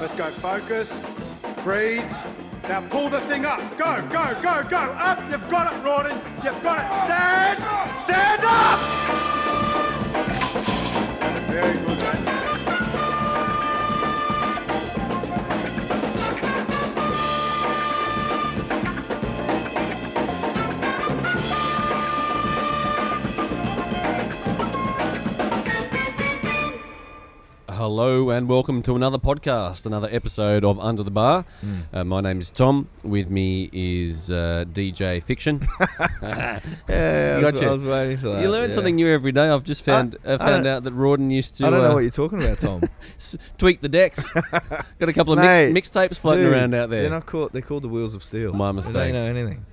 Let's go. Focus. Breathe. Now pull the thing up. Go, go, go, go. Up. You've got it, Rawdon. You've got it. Stand. Stand up. Very good, mate. Hello and welcome to another podcast, another episode of Under the Bar. Uh, my name is Tom. With me is uh, DJ Fiction. Yeah, You I, was. I was waiting for that. you learn yeah. something new every day. I've just found I- uh, I found out that Rawdon used to I don't uh, know what you're talking about, Tom. tweak the decks. Got a couple of mix, mixtapes floating Dude, around out there. They're not called. They're called the wheels of steel. My mistake. don't know anything.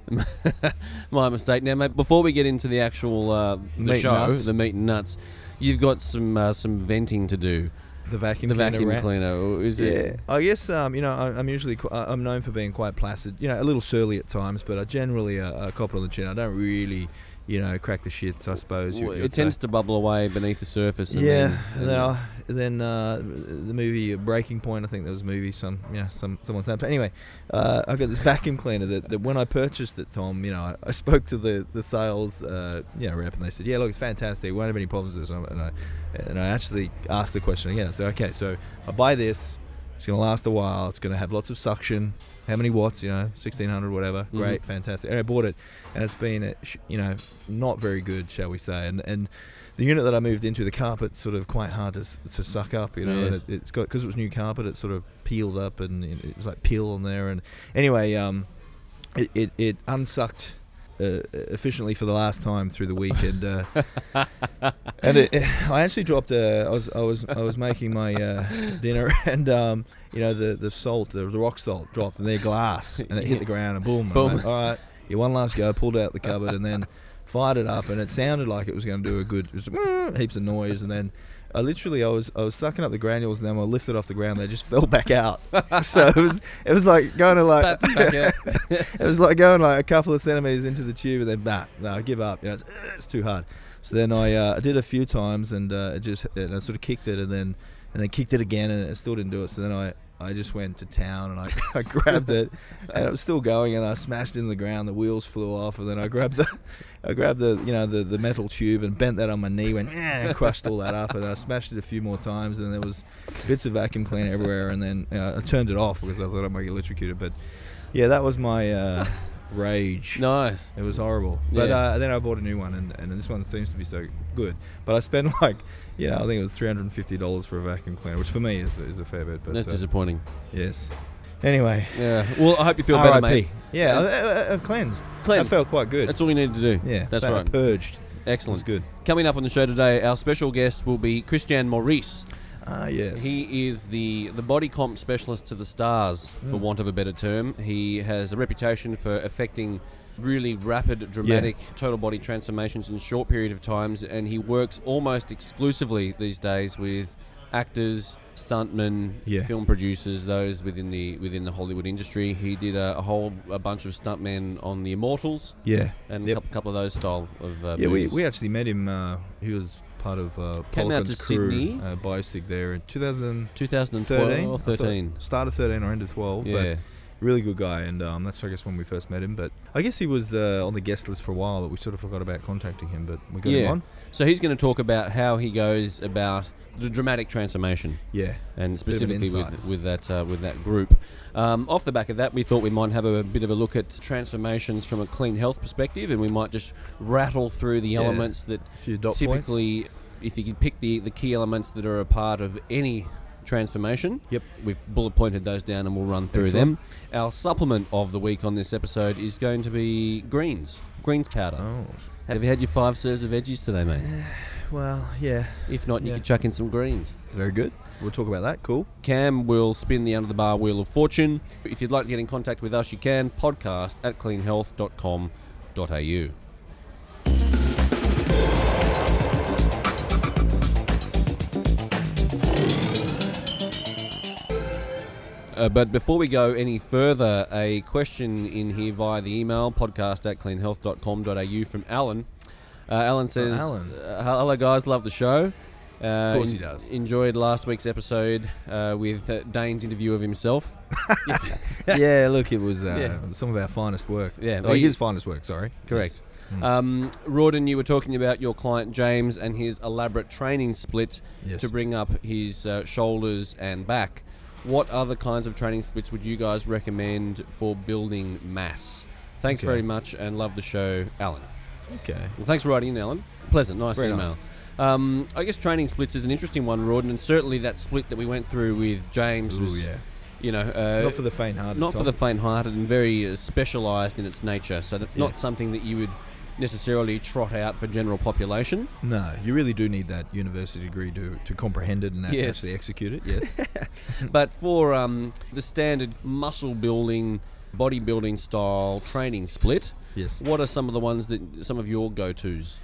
My mistake. Now, mate, before we get into the actual uh, the Meat show, the meat and nuts, you've got some uh, some venting to do. The vacuum. the cleaner vacuum cleaner. Is Yeah, it? I guess um, you know I, I'm usually qu- I'm known for being quite placid. You know, a little surly at times, but I generally uh, a cop on the chin. I don't really, you know, crack the shits. I suppose. you- Well, you'd it tends say. to bubble away beneath the surface. And yeah, then, and then, I, then uh, the movie Breaking Point. I think there was a movie. Some, you know, some someone said. But anyway, uh, I got this vacuum cleaner that, that when I purchased it, Tom, you know, I, I spoke to the the sales, uh, you know, rep, and they said, "Yeah, look, it's fantastic. We won't have any problems with this." And I and I actually asked the question again. I said, "Okay, so I buy this. It's going to last a while. It's going to have lots of suction. How many watts? You know, sixteen hundred, whatever. Mhm. Great, fantastic." And I bought it, and it's been, uh, you know, not very good, shall we say? And and the unit that I moved into, the carpet's sort of quite hard to, to suck up, you know. Yes. And it, it's got because it was new carpet, it sort of peeled up and it it was like peel on there. And anyway, um, it it, it unsucked. Uh, efficiently for the last time through the week, and uh, and it, I actually dropped. Uh, I was I was I was making my uh, dinner, and um, you know the the salt, the, the rock salt dropped, and they're glass, and it hit the ground, and boom. Boom. went, All right, yeah, one last go. Pulled out the cupboard, and then fired it up, and it sounded like it was going to do a good, it was, "Mm," heaps of noise, and then. I literally, I was, I was sucking up the granules, and then when I lifted off the ground, they just fell back out. so it was, it was like going to like, Spat back out. it was like going like a couple of centimeters into the tube, and then bah, no, I give up. You know, it's, it's too hard. So then I, uh, I did a few times, and uh, it just and I sort of kicked it, and then and then kicked it again, and it still didn't do it. So then I, I just went to town, and I, I grabbed it, and it was still going, and I smashed it in the ground. The wheels flew off, and then I grabbed the, I grabbed the you know the, the metal tube and bent that on my knee, went "Eh," and crushed all that up, and I smashed it a few more times, and there was bits of vacuum cleaner everywhere, and then you know, I turned it off because I thought I might get electrocuted, but yeah, that was my uh, rage. nice. It was horrible. But Yeah. uh, then I bought a new one, and, and this one seems to be so good. But I spent like, you know, I think it was three hundred and fifty dollars for a vacuum cleaner, which for me is, is a fair bit. But That's uh, disappointing. yes. Anyway, Yeah. Well, I hope you feel better, mate. Yeah, I, I, I've cleansed. Cleansed. I felt quite good. That's all you need to do. yeah, That's right. Purged. Excellent. That's good. Coming up on the show today, our special guest will be Christian Maurice. Ah, yes. He is the, the body comp specialist to the stars, for Mm. want of a better term. He has a reputation for affecting really rapid, dramatic total body transformations in a short period of times, and he works almost exclusively these days with actors, stuntmen, Yeah. film producers, those within the within the Hollywood industry. He did a, a whole a bunch of stuntmen on The Immortals yeah. and a couple, couple of those style of uh, Yeah, we, movies. we actually met him. Uh, he was part of uh, Came out to crew, Sydney. uh, Biosig there in 2013 or I thought 13. Start of 13 or end of 12. Yeah. But really good guy, and um, that's I guess when we first met him. But I guess he was uh, on the guest list for a while, but we sort of forgot about contacting him. But we got Yeah. him on. So he's going to talk about how he goes about the dramatic transformation, Yeah, and Bit of an specifically with, with that uh, with that group. Um, off the back of that, we thought we might have a, bit of a look at transformations from a clean health perspective, and we might just rattle through the Yeah. elements that a dot points. typically, if you could pick the the key elements that are a part of any transformation. Yep. We've bullet pointed those down and we'll run through Excellent. them. Our supplement of the week on this episode is going to be greens, greens powder. Oh, Have you had your five serves of veggies today, mate? well, yeah, If not, you Yeah. can chuck in some greens. very good. We'll talk about that. Cool. Cam will spin the under the bar wheel of fortune. If you'd like to get in contact with us, you can podcast at cleanhealth.com.au. Uh, but before we go any further, a question in here via the email podcast at cleanhealth.com.au from Alan. Uh, Alan says, Alan. uh, Hello, guys, love the show. Uh, Of course he does. Enjoyed last week's episode uh, with uh, Dane's interview of himself. yeah, look, it was uh, Yeah. some of our finest work. Yeah, oh, he- his finest work. Sorry. Correct. Yes. Mm. Um, Rawdon, you were talking about your client James and his elaborate training split Yes. to bring up his uh, shoulders and back. What other kinds of training splits would you guys recommend for building mass? Thanks Okay. very much and love the show, Alan. Okay. Well, thanks for writing in, Alan. Pleasant, nice Very email. nice. Um, I guess training splits is an interesting one, Rawdon, and certainly that split that we went through with James Ooh, was, yeah. you know, uh, Not for the faint-hearted. not for the faint-hearted and very uh, specialised in its nature. So that's Yeah. not something that you would necessarily trot out for general population. No, you really do need that university degree to, to comprehend it and Yes. actually execute it. Yes. but for um, the standard muscle building, bodybuilding style training split, yes. what are some of the ones that some of your go-tos?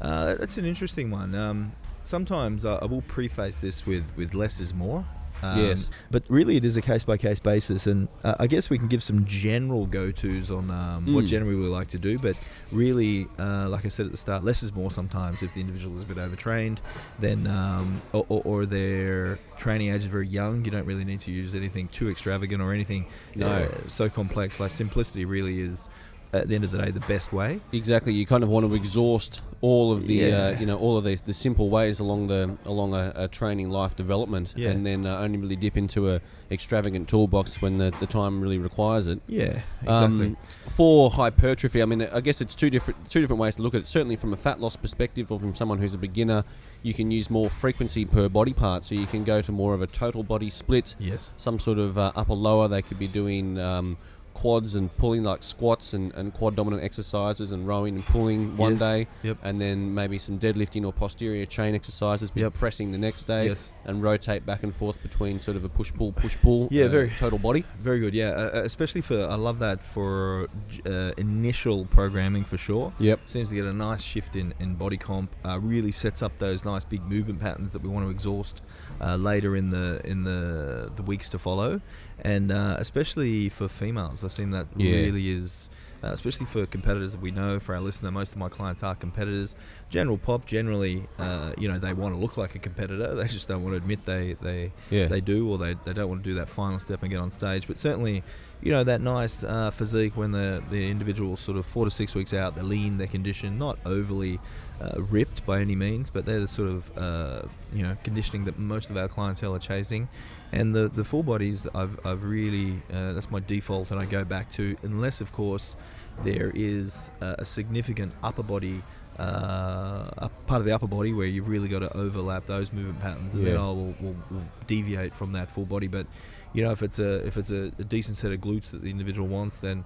Uh, that's an interesting one. Um, sometimes I, I will preface this with, with less is more. Um, Yes. But really, it is a case by case basis, and uh, I guess we can give some general go tos on um, what Mm. generally we like to do. But really, uh, like I said at the start, less is more sometimes. If the individual is a bit overtrained, then um, or, or, or their training age is very young, you don't really need to use anything too extravagant or anything No. uh, so complex. Like simplicity really is, at the end of the day, the best way. Exactly, you kind of want to exhaust all of the, uh, you know, all of the, the simple ways along the along a, a training life development, Yeah. and then uh, only really dip into a extravagant toolbox when the, the time really requires it. Yeah, exactly. Um, for hypertrophy, I mean, I guess it's two different two different ways to look at it. Certainly, from a fat loss perspective, or from someone who's a beginner, you can use more frequency per body part, so you can go to more of a total body split, yes. some sort of uh, upper lower. They could be doing um, quads and pulling, like squats and, and quad dominant exercises, and rowing and pulling one Yes. day, Yep. and then maybe some deadlifting or posterior chain exercises, but Yep. pressing the next day, Yes. and rotate back and forth between sort of a push pull push pull. Yeah, uh, very- total body. Very good, yeah. Uh, uh, especially for I love that for uh, initial programming for sure. Yep. Seems to get a nice shift in, in body comp. Uh, really sets up those nice big movement patterns that we want to exhaust uh, later in the in the the weeks to follow, and uh, especially for females, I've seen that Yeah. really is. Uh, especially for competitors that we know, for our listener, most of my clients are competitors. General pop, generally, uh, you know, they want to look like a competitor. They just don't want to admit they they Yeah. they do, or they, they don't want to do that final step and get on stage. But certainly, you know, that nice uh, physique when the, the individual sort of four to six weeks out, they're lean, they're conditioned, not overly uh, ripped by any means, but they're the sort of, uh, you know, conditioning that most of our clientele are chasing. And the, the full bodies, I've, I've really, uh, that's my default, and I go back to, unless, of course, there is uh, a significant upper body uh, a part of the upper body where you've really got to overlap those movement patterns, and then Yeah. I will, will, will deviate from that full body. But you know, if it's a if it's a, a decent set of glutes that the individual wants, then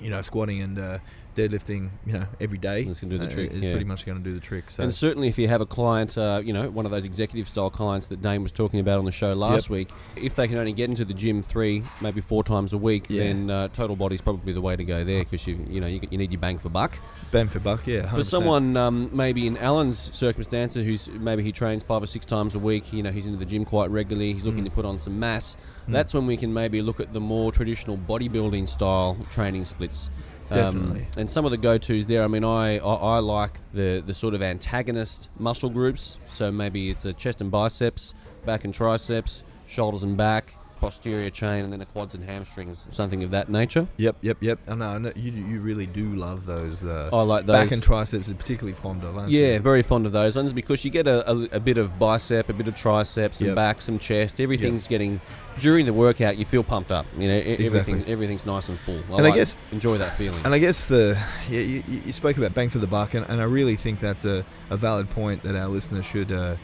you know, squatting and uh, deadlifting, you know, every day That's gonna do the uh, trick, is yeah. pretty much going to do the trick. So And certainly, if you have a client, uh, you know, one of those executive style clients that Dane was talking about on the show last Yep. week, if they can only get into the gym three, maybe four times a week, Yeah. then uh, total body's probably the way to go there because you, you know, you, you need your bang for buck. bang for buck, yeah. 100%. For someone um, maybe in Alan's circumstances, who's maybe he trains five or six times a week, you know, he's into the gym quite regularly, he's looking Mm. to put on some mass. Mm. That's when we can maybe look at the more traditional bodybuilding style training splits. Um, Definitely. and some of the go-tos there. I mean, I, I I like the the sort of antagonist muscle groups. So maybe it's a chest and biceps, back and triceps, shoulders and back, posterior chain, and then a quads and hamstrings, something of that nature. Yep, yep, yep. I know, I know you, you really do love those. Uh, I like those. back and triceps are particularly fond of, aren't you? Yeah, very fond of those ones because you get a, a, a bit of bicep, a bit of tricep, some Yep. back, some chest. Everything's getting during the workout. You feel pumped up. You know, everything Exactly. everything's nice and full. I And I guess- enjoy that feeling. And I guess the yeah, you, you you spoke about bang for the buck, and, and I really think that's a, a valid point that our listeners should uh,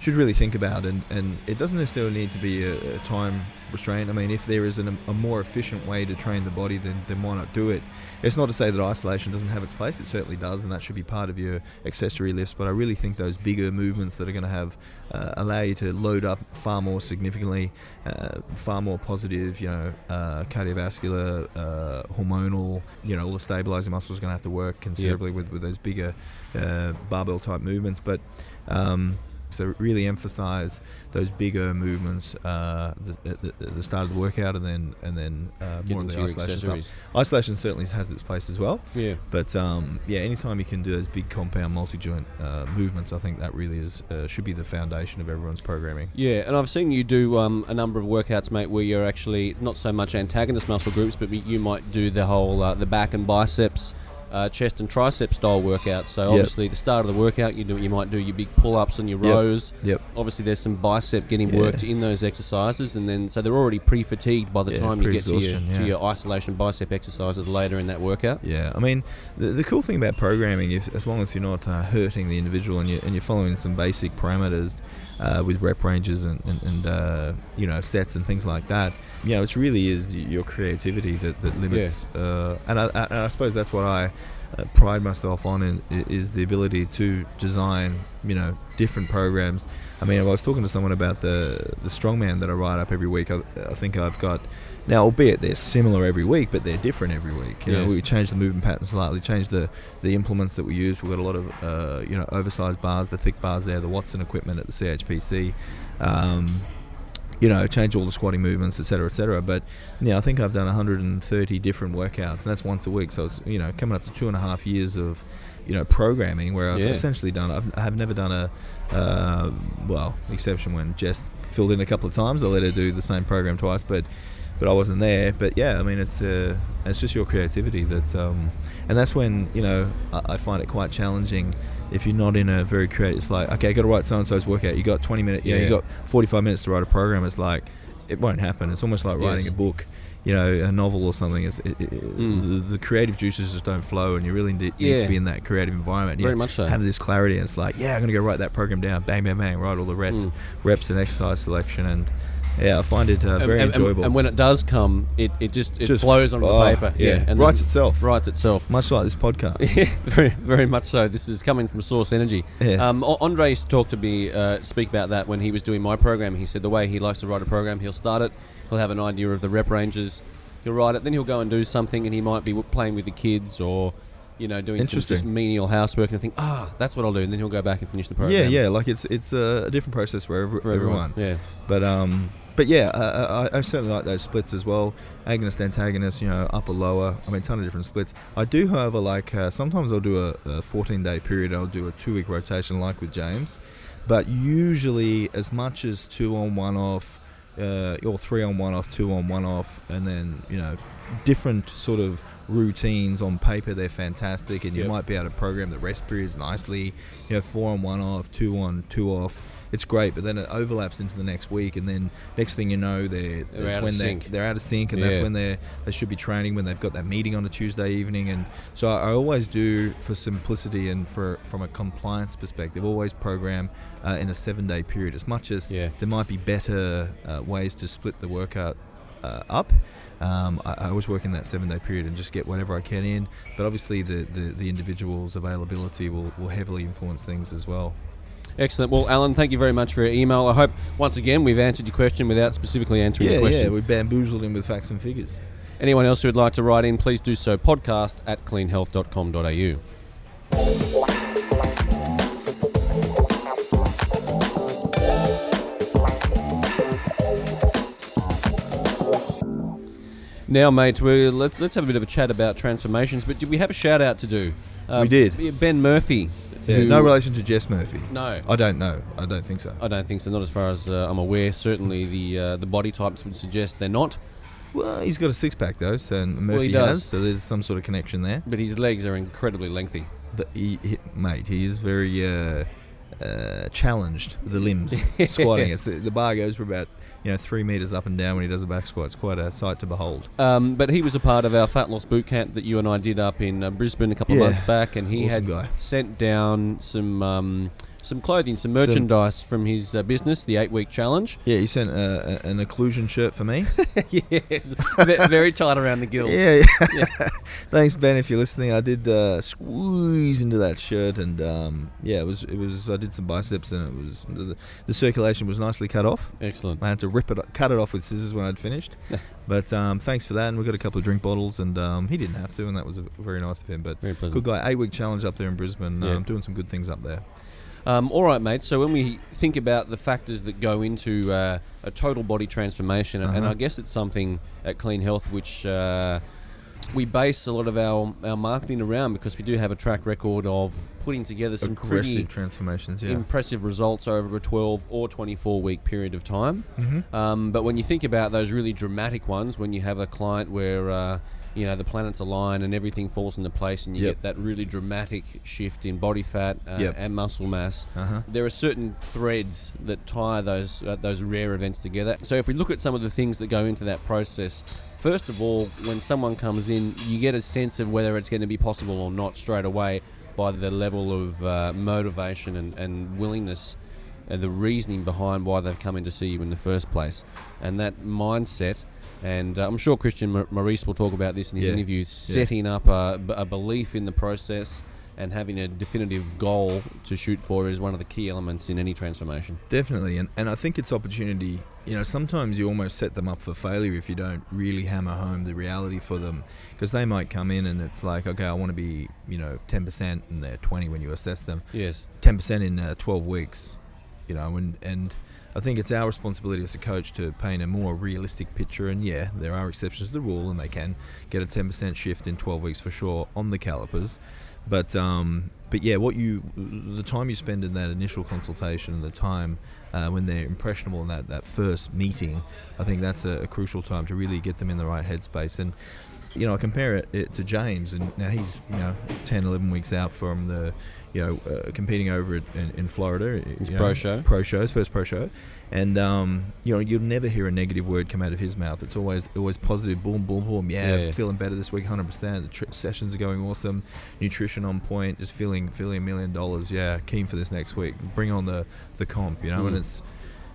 should really think about. And, and it doesn't necessarily need to be a, a time restraint. I mean, if there is an, a more efficient way to train the body, then, then why not do it? It's not to say that isolation doesn't have its place. It certainly does, and that should be part of your accessory lifts. But I really think those bigger movements that are going to have uh, allow you to load up far more significantly, uh, far more positive, you know, uh, cardiovascular, uh, hormonal, you know, all the stabilizing muscles are going to have to work considerably with, with those bigger uh, barbell type movements. But um, So really emphasize those bigger movements uh, the, at the, at the start of the workout, and then and then uh, more of the isolation stuff. Isolation certainly has its place as well. Yeah. But um, yeah, anytime you can do those big compound multi-joint uh, movements, I think that really is uh, should be the foundation of everyone's programming. Yeah, and I've seen you do um, a number of workouts, mate, where you're actually not so much antagonist muscle groups, but you might do the whole uh, the back and biceps, uh, chest and tricep style workouts. So Yep. obviously, at the start of the workout, you do you might do your big pull-ups and your Yep. rows. Yep. Obviously, there's some bicep getting Yeah. worked in those exercises, and then so they're already pre-fatigued by the Yeah, time you get to your, pre-exhaustion, to your isolation bicep exercises later in that workout. Yeah, I mean, the, the cool thing about programming, if as long as you're not uh, hurting the individual and you're, and you're following some basic parameters uh, with rep ranges and, and, and uh, you know sets and things like that, you know, it really is your creativity that, that limits. Uh, and, I, I, and I suppose that's what I uh, pride myself on in, is the ability to design, you know, different programs. I mean, I was talking to someone about the the strongman that I write up every week. I, I think I've got now, albeit they're similar every week, but they're different every week. You know, we change the movement pattern slightly, change the the implements that we use. We've got a lot of uh, you know oversized bars, the thick bars there, the Watson equipment at the CHPC. Um, you know, change all the squatting movements, etc., etc. But yeah, I think I've done 130 different workouts, and that's once a week. So it's you know coming up to two and a half years of you know programming where I've Yeah. essentially done. I've, I have never done a uh, well, exception when Jess filled in a couple of times. I let her do the same program twice, but but I wasn't there. But yeah, I mean, it's uh, it's just your creativity that, um, and that's when you know I, I find it quite challenging if you're not in a very creative. It's like okay, I got to write so and so's workout. You got 20 minutes. Yeah, Yeah. you got 45 minutes to write a program. It's like it won't happen. It's almost like writing Yes. a book. You know, a novel or something. It's, it, it, Mm. the, the creative juices just don't flow, and you really need, need to be in that creative environment. You Very much so. Have this clarity, and it's like, yeah, I'm gonna go write that program down. Bang, bang, bang. Write all the reps, Mm. reps and exercise selection, and yeah, I find it uh, very and, and- enjoyable. And when it does come, it, it just it Just- flows onto oh, the paper. yeah. and Writes itself. Writes itself. Much like this podcast. Yeah, very, very much so. This is coming from Source Energy. Yes. Um, Andres talked to me, uh, speak about that when he was doing my program. He said the way he likes to write a program, he'll start it, he'll have an idea of the rep ranges, he'll write it, then he'll go and do something, and he might be playing with the kids or, you know, doing some just menial housework, and think, ah, that's what I'll do, and then he'll go back and finish the program. yeah, yeah. Like it's it's a, a different process for, every, for everyone. everyone. Yeah. But um, but yeah, uh, I, I certainly like those splits as well. Agonist, antagonist, you know, upper, lower. I mean, ton of different splits. I do, however, like uh, sometimes I'll do a, a 14 day period. I'll do a two week rotation, like with James. But usually, as much as two on, one off, uh, or three on, one off, two on, one off, and then you know, different sort of routines on paper they're fantastic and you Yep. might be able to program the rest periods nicely you know four on one off two on two off it's great but then it overlaps into the next week and then next thing you know they're, They're that's out of when they're, sync. they're out of sync and that's when they they should be training when they've got that meeting on a Tuesday evening and so I, I always do for simplicity and for from a compliance perspective always program uh, in a seven day period as much as Yeah. there might be better uh, ways to split the workout uh, up. Um, I, I always work in that seven day period and just get whatever I can in. But obviously, the, the, the individual's availability will, will heavily influence things as well. Excellent. Well, Alan, thank you very much for your email. I hope, once again, we've answered your question without specifically answering Yeah, the question. yeah, we bamboozled him with facts and figures. Anyone else who would like to write in, please do so. Podcast at cleanhealth.com.au. Now, mate, we let's let's have a bit of a chat about transformations. But did we have a shout out to do? Um, We did. Ben Murphy. Yeah, no relation to Jess Murphy. No, I don't know. I don't think so. I don't think so. Not as far as uh, I'm aware. Certainly, the uh, the body types would suggest they're not. Well, he's got a six pack though, so and Well, he Murphy does. has, so there's some sort of connection there. But his legs are incredibly lengthy. But he, he, mate, he is very uh, uh, challenged the limbs squatting. Yes. It's, the bar goes for about you know three meters up and down when he does a back squat. It's quite a sight to behold. Um, but he was a part of our fat loss boot camp that you and I did up in uh, Brisbane a couple Yeah. of months back, and he Awesome had guy. sent down some um, some clothing, some merchandise from his uh, business, the eight week challenge. Yeah, he sent uh, a, an occlusion shirt for me. yes, Ve- very tight around the gills. yeah, yeah. Thanks, Ben, if you're listening. I did uh, squeeze into that shirt, and um, yeah, it was it was. I did some biceps, and it was the, the circulation was nicely cut off. Excellent. I had to rip it, cut it off with scissors when I'd finished. but um, thanks for that, and we got a couple of drink bottles, and um, he didn't have to, and that was a, very nice of him. But Very pleasant. good guy, eight week challenge up there in Brisbane. Yeah. Um, doing some good things up there. Um, all right, mate. So when we think about the factors that go into uh, a total body transformation, and Uh-huh. I guess it's something at Clean Health which uh, we base a lot of our, our marketing around because we do have a track record of putting together some Aggressive transformations, yeah. impressive results over a 12 or 24 week period of time. Mhm. Um, but when you think about those really dramatic ones, when you have a client where uh, you know the planets align and everything falls into place, and you Yep. get that really dramatic shift in body fat uh, Yep. and muscle mass, Uh-huh. there are certain threads that tie those uh, those rare events together. So if we look at some of the things that go into that process. First of all, when someone comes in, you get a sense of whether it's going to be possible or not straight away by the level of uh, motivation and, and willingness and the reasoning behind why they've come in to see you in the first place. And that mindset, and uh, I'm sure Christian Maurice will talk about this in his Yeah. interview, setting up a, a belief in the process and having a definitive goal to shoot for is one of the key elements in any transformation. Definitely, and, and I think it's opportunity. You know, sometimes you almost set them up for failure if you don't really hammer home the reality for them, because they might come in and it's like, okay, I want to be, you know, ten percent, and they're twenty when you assess them, Yes. ten percent in uh, twelve weeks. You know, and and I think it's our responsibility as a coach to paint a more realistic picture. And yeah, there are exceptions to the rule, and they can get a ten percent shift in twelve weeks for sure on the calipers. But um, but yeah, what you the time you spend in that initial consultation and the time uh, when they're impressionable in that, that first meeting, I think that's a, a crucial time to really get them in the right headspace. And you know, I compare it, it to James, and now he's you know 10, 11 weeks out from the you know uh, competing over in, in Florida. His pro know, show. pro show, his first pro show, and um, you know you'll never hear a negative word come out of his mouth. It's always always positive. Boom, boom, boom. Yeah, Yeah, yeah. feeling better this week, hundred percent. The tr- sessions are going awesome. Nutrition on point. Just feeling feeling a million dollars. Yeah, keen for this next week. Bring on the the comp. You know, and Mm. it's.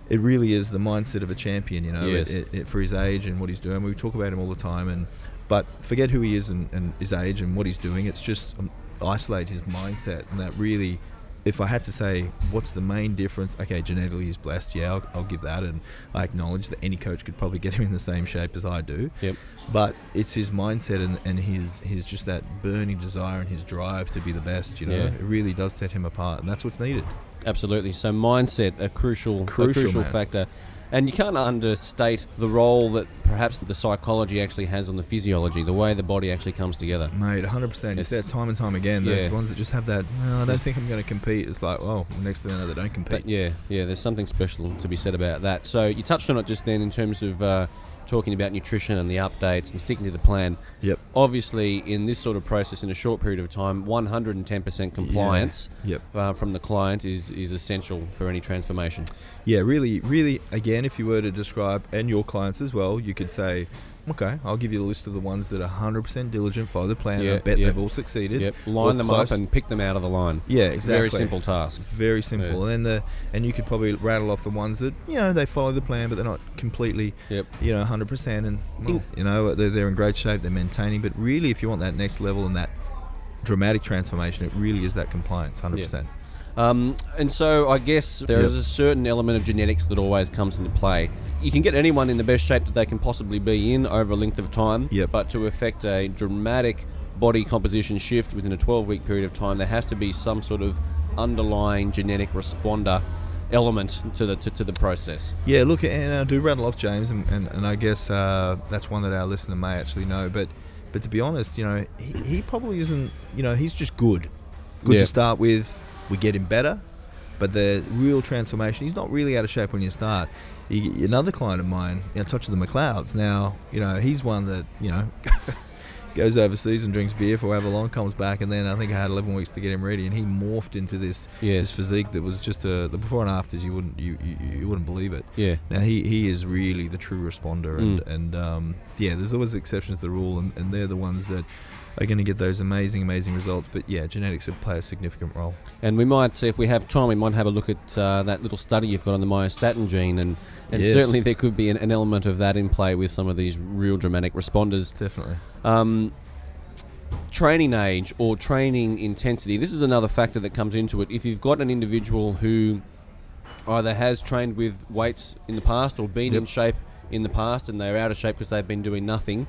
It really is the mindset of a champion, you know, Yes. it, it, it, for his age and what he's doing. We talk about him all the time, and but forget who he is and, and his age and what he's doing. It's just um, isolate his mindset, and that really if I had to say what's the main difference, okay, genetically he's blessed, yeah, I'll, I'll give that, and I acknowledge that any coach could probably get him in the same shape as I do. Yep. But it's his mindset and, and his his just that burning desire and his drive to be the best. You know, Yeah. it really does set him apart, and that's what's needed. Absolutely. So mindset a crucial, Crucial, a crucial factor, and you can't understate the role that perhaps the psychology actually has on the physiology, the way the body actually comes together. Mate, 100%. You It's- that time and time again. yeah. Those ones that just have that, no, I don't think I'm going to compete. It's like, well, next thing I know, they don't compete. But yeah, yeah, there's something special to be said about that. So you touched on it just then in terms of uh, talking about nutrition and the updates and sticking to the plan. Yep. Obviously, in this sort of process, in a short period of time, 110% compliance Yep. uh, from the client is, is essential for any transformation. Yeah, really, really, again, if you were to describe, and your clients as well, you could say, okay, I'll give you a list of the ones that are 100% diligent, follow the plan, Yeah, I bet yeah. they've all succeeded. Yep, or line them close. up and pick them out of the line. Yeah, exactly. Very simple task. Very simple. And then the and you could probably rattle off the ones that you know they follow the plan, but they're not completely Yep. you know 100 percent. And well, you know they're, they're in great shape. They're maintaining. But really, if you want that next level and that dramatic transformation, it really is that compliance, 100 percent. Um, and so I guess there Yep. is a certain element of genetics that always comes into play. You can get anyone in the best shape that they can possibly be in over a length of time, Yep. but to effect a dramatic body composition shift within a 12 week period of time, there has to be some sort of underlying genetic responder element to the to, to the process. Yeah, look, and I do rattle off James, and, and, and I guess uh, that's one that our listener may actually know. But but to be honest, you know, he, he probably isn't. You know, he's just good, good Yeah. to start with. We get him better, but the real transformation, he's not really out of shape when you start. He, another client of mine, you know, Touch of the McLeods. Now, you know, he's one that you know. Goes overseas and drinks beer for however long, comes back, and then I think I had 11 weeks to get him ready, and he morphed into this Yes. this physique that was just a, the before and afters. You wouldn't you, you, you wouldn't believe it. Yeah. Now he, he is really the true responder, and Mm. and um, yeah, there's always exceptions to the rule, and, and they're the ones that are going to get those amazing, amazing results. But yeah, genetics will play a significant role. And we might, if we have time, we might have a look at uh, that little study you've got on the myostatin gene, and, and Yes. certainly there could be an, an element of that in play with some of these real dramatic responders. Definitely. Um, training age or training intensity. This is another factor that comes into it. If you've got an individual who either has trained with weights in the past or been in shape in the past and they're out of shape because they've been doing nothing,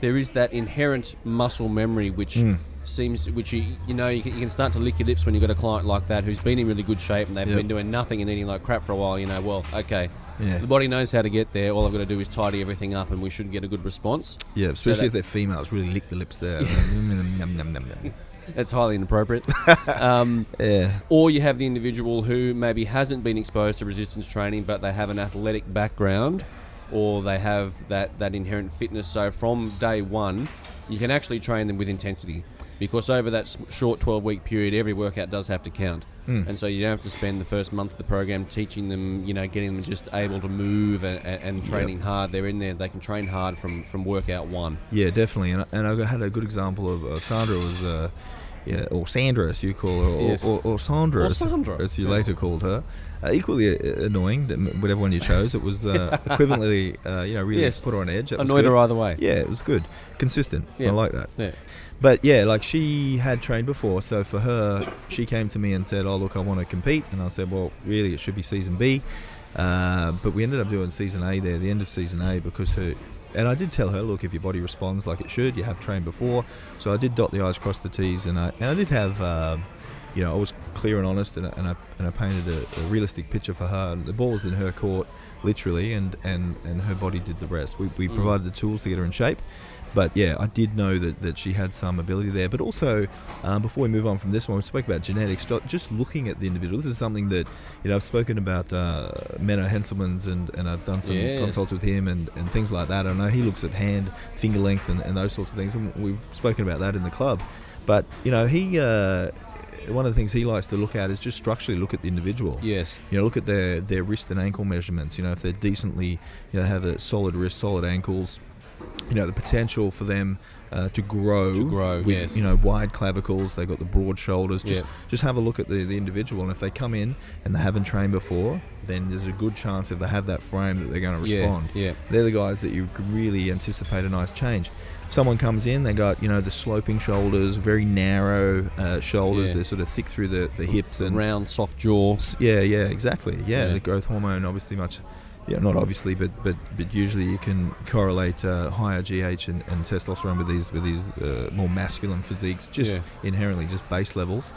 there is that inherent muscle memory which Mm. Seems, which you you know you can, you can start to lick your lips when you've got a client like that who's been in really good shape and they've Yep. been doing nothing and eating like crap for a while. You know, well, okay, Yeah. the body knows how to get there. All I've got to do is tidy everything up, and we should get a good response. Yeah, especially that- if they're females, really lick the lips there. That's highly inappropriate. um, yeah, or you have the individual who maybe hasn't been exposed to resistance training, but they have an athletic background, or they have that, that inherent fitness. So from day one, you can actually train them with intensity, because over that short 12 week period, every workout does have to count. Hmm. And so you don't have to spend the first month of the program teaching them, you know, getting them just able to move and, and, training hard. They're in there; they can train hard from from workout one. yeah, definitely. And, and I had a good example of uh, Sandra was, uh, yeah, or Sandra as you call her, or, Yes. or, or Sandra, Or as, Sandra. as you Yeah. later called her. Uh, equally uh, annoying, whatever one you chose. It was uh, equivalently, uh, you know, really Yes. put her on edge. That Annoyed her either way. Yeah, it was good, consistent. Yeah. I like that. Yeah. But yeah, like she had trained before, so for her, she came to me and said, "Oh, look, I want to compete," and I said, "Well, really, it should be season B." Uh, but we ended up doing season A there, the end of season A, because her. And I did tell her, look, if your body responds like it should, you have trained before. So I did dot the i's, cross the t's, and I and I did have, um, you know, I was clear and honest, and I, and I, and I painted a, a realistic picture for her. The ball was in her court, literally, and and and her body did the rest. We we Mm. provided the tools to get her in shape. But yeah, I did know that, that she had some ability there. But also, um, before we move on from this one, we spoke about genetics. Just looking at the individual, this is something that you know I've spoken about uh, Menno Henselmans and, and I've done some Yes. consults with him and, and things like that. I know he looks at hand, finger length, and, and those sorts of things, and we've spoken about that in the club. But you know, he uh, one of the things he likes to look at is just structurally look at the individual. Yes. You know, look at their, their wrist and ankle measurements. You know, if they're decently, you know, have a solid wrist, solid ankles. You know, the potential for them uh, to grow, To grow, with yes. you know wide clavicles. They've got the broad shoulders. Just Yeah. just have a look at the, the individual, and if they come in and they haven't trained before, then there's a good chance if they have that frame that they're going to respond. Yeah. They're the guys that you really anticipate a nice change. If someone comes in, they got you know the sloping shoulders, very narrow uh, shoulders. Yeah. They're sort of thick through the, the hips and Round, soft jaw. S- Yeah, yeah, exactly. Yeah, Yeah. the growth hormone obviously much. Yeah, not obviously, but but but usually you can correlate uh, higher GH and, and testosterone with these with these uh, more masculine physiques, just Yeah. inherently, just base levels.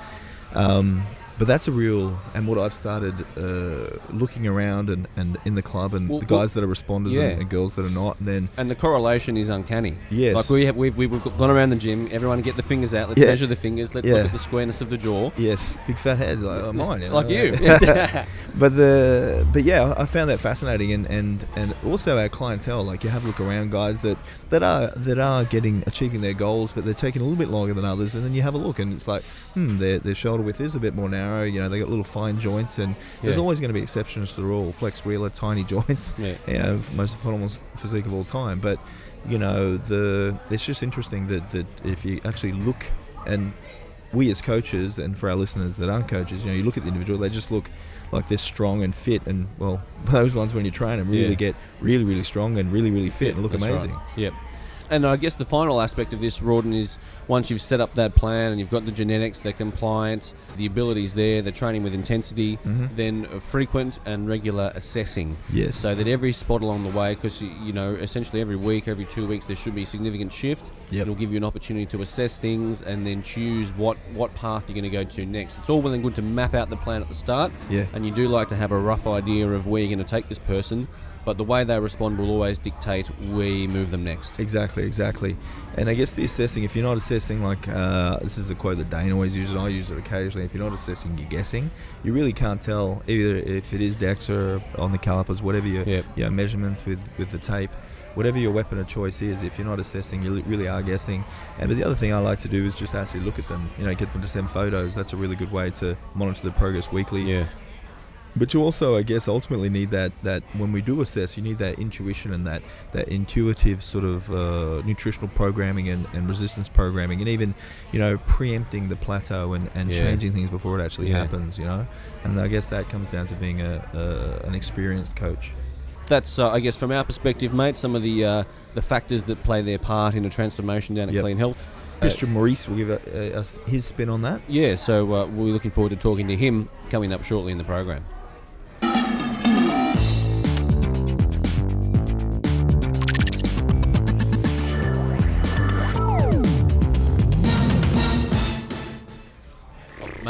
Um, but that's a real, and what I've started uh, looking around and, and in the club and Well, the well, guys that are responders yeah. and, and girls that are not, and then And the correlation is uncanny. Yes. Like we have, we've, we've gone around the gym. Everyone get the fingers out. Let's Yeah. measure the fingers. Let's Yeah. look at the squareness of the jaw. yes, big fat heads like oh, mine, you know, Like you. but the but yeah, I found that fascinating, and, and and also our clientele. Like you have a look around, guys that that are that are getting achieving their goals, but they're taking a little bit longer than others. And then you have a look, and it's like, hmm, their their shoulder width is a bit more narrow. You know, they got little fine joints, and there's Yeah. always going to be exceptions to the rule. Flex wheeler, tiny joints. Yeah. You know, most phenomenal physique of all time. But you know, the it's just interesting that that if you actually look and we as coaches and for our listeners that aren't coaches, you know, you look at the individual, they just look like they're strong and fit, and well, those ones when you train them really Yeah. get really, really strong and really, really fit and look amazing. Right. Yep. And I guess the final aspect of this, Rawdon, is once you've set up that plan and you've got the genetics, the compliance, the abilities there, the training with intensity, Mhm. then frequent and regular assessing. Yes. So that every spot along the way, because you know, essentially every week, every two weeks, there should be a significant shift. Yep. It'll give you an opportunity to assess things and then choose what what path you're going to go to next. It's all well and good to map out the plan at the start, Yeah. and you do like to have a rough idea of where you're going to take this person. But the way they respond will always dictate we move them next. Exactly, exactly. And I guess the assessing, if you're not assessing, like uh, this is a quote that Dane always uses, I use it occasionally. If you're not assessing, you're guessing. You really can't tell either if it is DEXA or on the calipers, whatever your Yep. you know, measurements with, with the tape, whatever your weapon of choice is. If you're not assessing, you really are guessing. And but the other thing I like to do is just actually look at them. You know, get them to send photos. That's a really good way to monitor the progress weekly. Yeah, But you also, I guess, ultimately need that that when we do assess, you need that intuition and that that intuitive sort of uh, nutritional programming and, and resistance programming, and even you know preempting the plateau and, and Yeah. changing things before it actually Yeah. happens. You know, and I guess that comes down to being a, a an experienced coach. that's uh, I guess from our perspective, mate. Some of the uh, the factors that play their part in a transformation down at Yep. Clean Health. Christian Maurice will give uh, us his spin on that. Yeah, so uh, we're looking forward to talking to him coming up shortly in the program.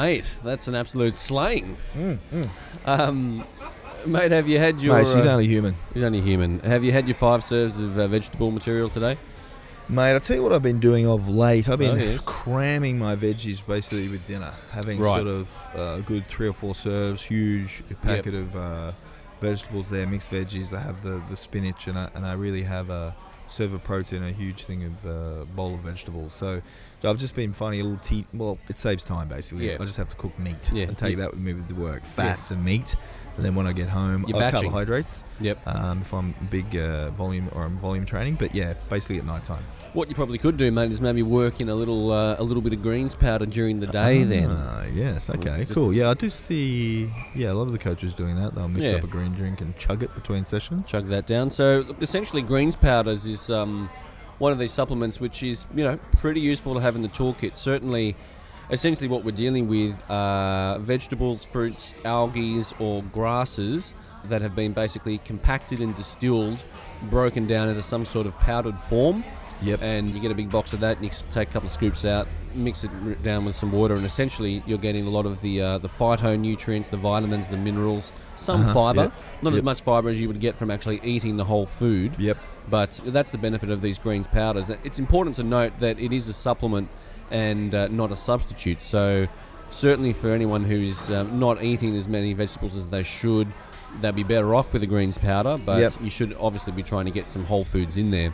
Mate, that's an absolute slaying. Um, mate, have you had your? Mm, Mate, she's uh, only human. he's only human. Have you had your five serves of uh, vegetable material today? Mate, I'll tell you what I've been doing of late. I've been Oh, yes. cramming my veggies basically with dinner, having Right. sort of uh, a good three or four serves, huge packet of uh, vegetables there, mixed veggies. I have the, the spinach, and I, and I really have a serve of protein, a huge thing of uh, bowl of vegetables. So, so I've just been finding a little tea. Well, it saves time basically. Yeah. I just have to cook meat Yeah. and take Yeah. that with me with the work, fats and meat. And then when I get home, You're oh, carbohydrates. Yep. Um, if I'm big uh, volume or I'm volume training, but yeah, basically at night time. What you probably could do, mate, is maybe work in a little uh, a little bit of greens powder during the day. then Ah, yes, okay, cool. Yeah, I do see. Yeah, a lot of the coaches doing that. They'll mix Yeah. up a green drink and chug it between sessions. chug that down. So essentially, greens powders is um, one of these supplements which is you know pretty useful to have in the toolkit. Certainly, essentially what we're dealing with are vegetables, fruits, algae, or grasses that have been basically compacted and distilled, broken down into some sort of powdered form. Yep. And you get a big box of that, and you take a couple of scoops out, mix it down with some water, and essentially you're getting a lot of the uh, the phytonutrients, the vitamins, the minerals, some Uh-huh, fiber, yep, not as much fiber as you would get from actually eating the whole food. Yep. But that's the benefit of these greens powders. It's important to note that it is a supplement and uh, not a substitute. So certainly for anyone who's um, not eating as many vegetables as they should, they'd be better off with a greens powder. But Yep. you should obviously be trying to get some whole foods in there.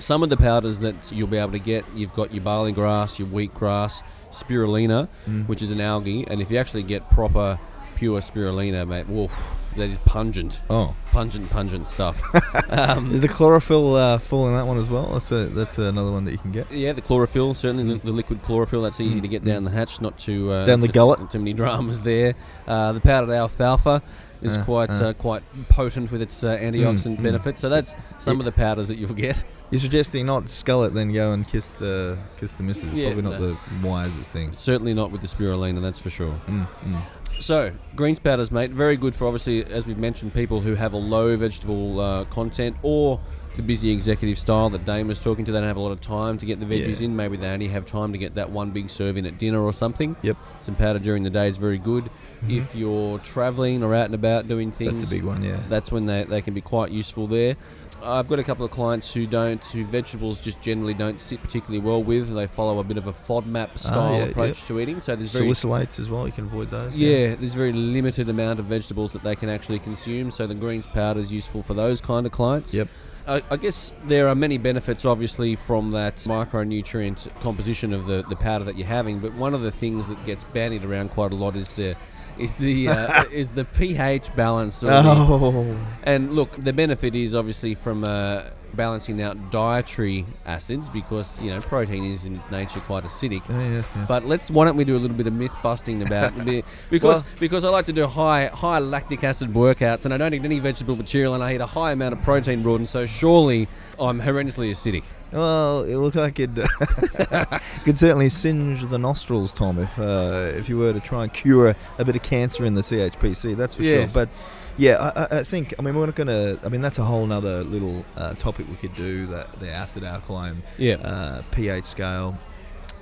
Some of the powders that you'll be able to get, you've got your barley grass, your wheat grass, spirulina, Mm. which is an algae, and if you actually get proper pure spirulina, mate, woof, that is pungent, Oh, pungent, pungent stuff. um, is the chlorophyll uh, full in that one as well? That's a, that's another one that you can get. yeah, the chlorophyll, certainly Mm. the, the liquid chlorophyll. That's easy Mm, to get mm. down the hatch, not too uh, Down the too- gullet. Too many dramas there. Uh, the powdered alfalfa is Uh, quite uh. uh, quite potent with its uh, antioxidant mm. benefits. So that's some Yeah. of the powders that you'll get. You're suggesting not scull it, then go and kiss the kiss the missus. Yeah, Probably not no. the wisest thing. Certainly not with the spirulina, that's for sure. Mm, mm. So, greens powders, mate, very good for obviously, as we've mentioned, people who have a low vegetable uh, content or the busy executive style that Dane was talking to. They don't have a lot of time to get the veggies Yeah. in. Maybe they only have time to get that one big serve in at dinner or something. Yep. Some powder during the day is very good. If you're traveling or out and about doing things, Mm-hmm. That's a big one, yeah. that's when they, they can be quite useful there. I've got a couple of clients who don't, who vegetables just generally don't sit particularly well with. They follow a bit of a FODMAP style Ah, yeah, approach to eating. So there's very Salicylates as well. You can avoid those. yeah, there's very limited amount of vegetables that they can actually consume, so the greens powder is useful for those kind of clients. Yep. I, I guess there are many benefits, obviously, from that micronutrient composition of the, the powder that you're having. But one of the things that gets bandied around quite a lot is the is the uh, is the pH balance. Oh. and look, the benefit is obviously from uh, balancing out dietary acids because you know protein is in its nature quite acidic. Oh, yes, yes. But let's why don't we do a little bit of myth busting about because Well- because I like to do high high lactic acid workouts and I don't eat any vegetable material and I eat a high amount of protein broad and so surely I'm horrendously acidic. Well, it looked like it could certainly singe the nostrils, Tom, if uh, if you were to try and cure a bit of cancer in the CHPC. That's for Yes. sure. But yeah, I, I- think I mean we're not going to. I mean that's a whole other little uh, topic we could do. That the acid alkaline Yeah. uh, pH scale.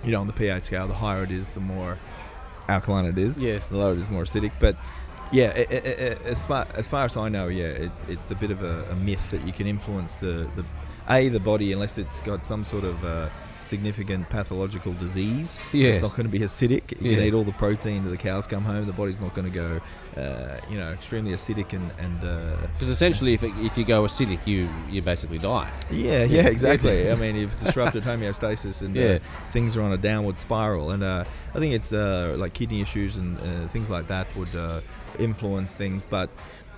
You know, on the pH scale, the higher it is, the more alkaline it is. Yes. The lower it is, the more acidic. But yeah, i i i as far as far as I know, yeah, it, it's a bit of a, a myth that you can influence the, the a the body unless it's got some sort of uh, significant pathological disease. Yes. It's not going to be acidic. You Yeah. can eat all the protein till the cows come home. The body's not going to go, uh, you know, extremely acidic and and uh, Because essentially, if, it, if you go acidic, you you basically die. yeah, Yeah. exactly. I mean, you've disrupted homeostasis and Yeah. uh, things are on a downward spiral. And uh, I think it's uh, like kidney issues and uh, things like that would uh, influence things. But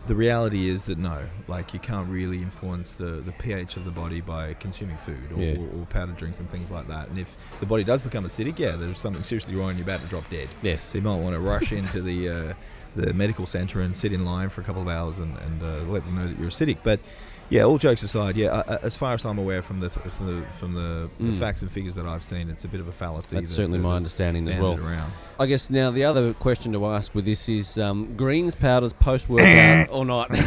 the reality is that no, like you can't really influence the, the pH of the body by consuming food or, Yeah. or, or powdered drinks and things like that. And if the body does become acidic, yeah, there's something seriously wrong and you're about to drop dead. Yes. So you might want to rush into the uh, the medical center and sit in line for a couple of hours and, and uh, let them know that you're acidic. But yeah, all jokes aside, yeah, uh, uh, as far as I'm aware from the from the from the, the Mm. facts and figures that I've seen, it's a bit of a fallacy. That's that- certainly that- my understanding as well. Around. I guess now the other question to ask with this is um, greens powders post workout or not?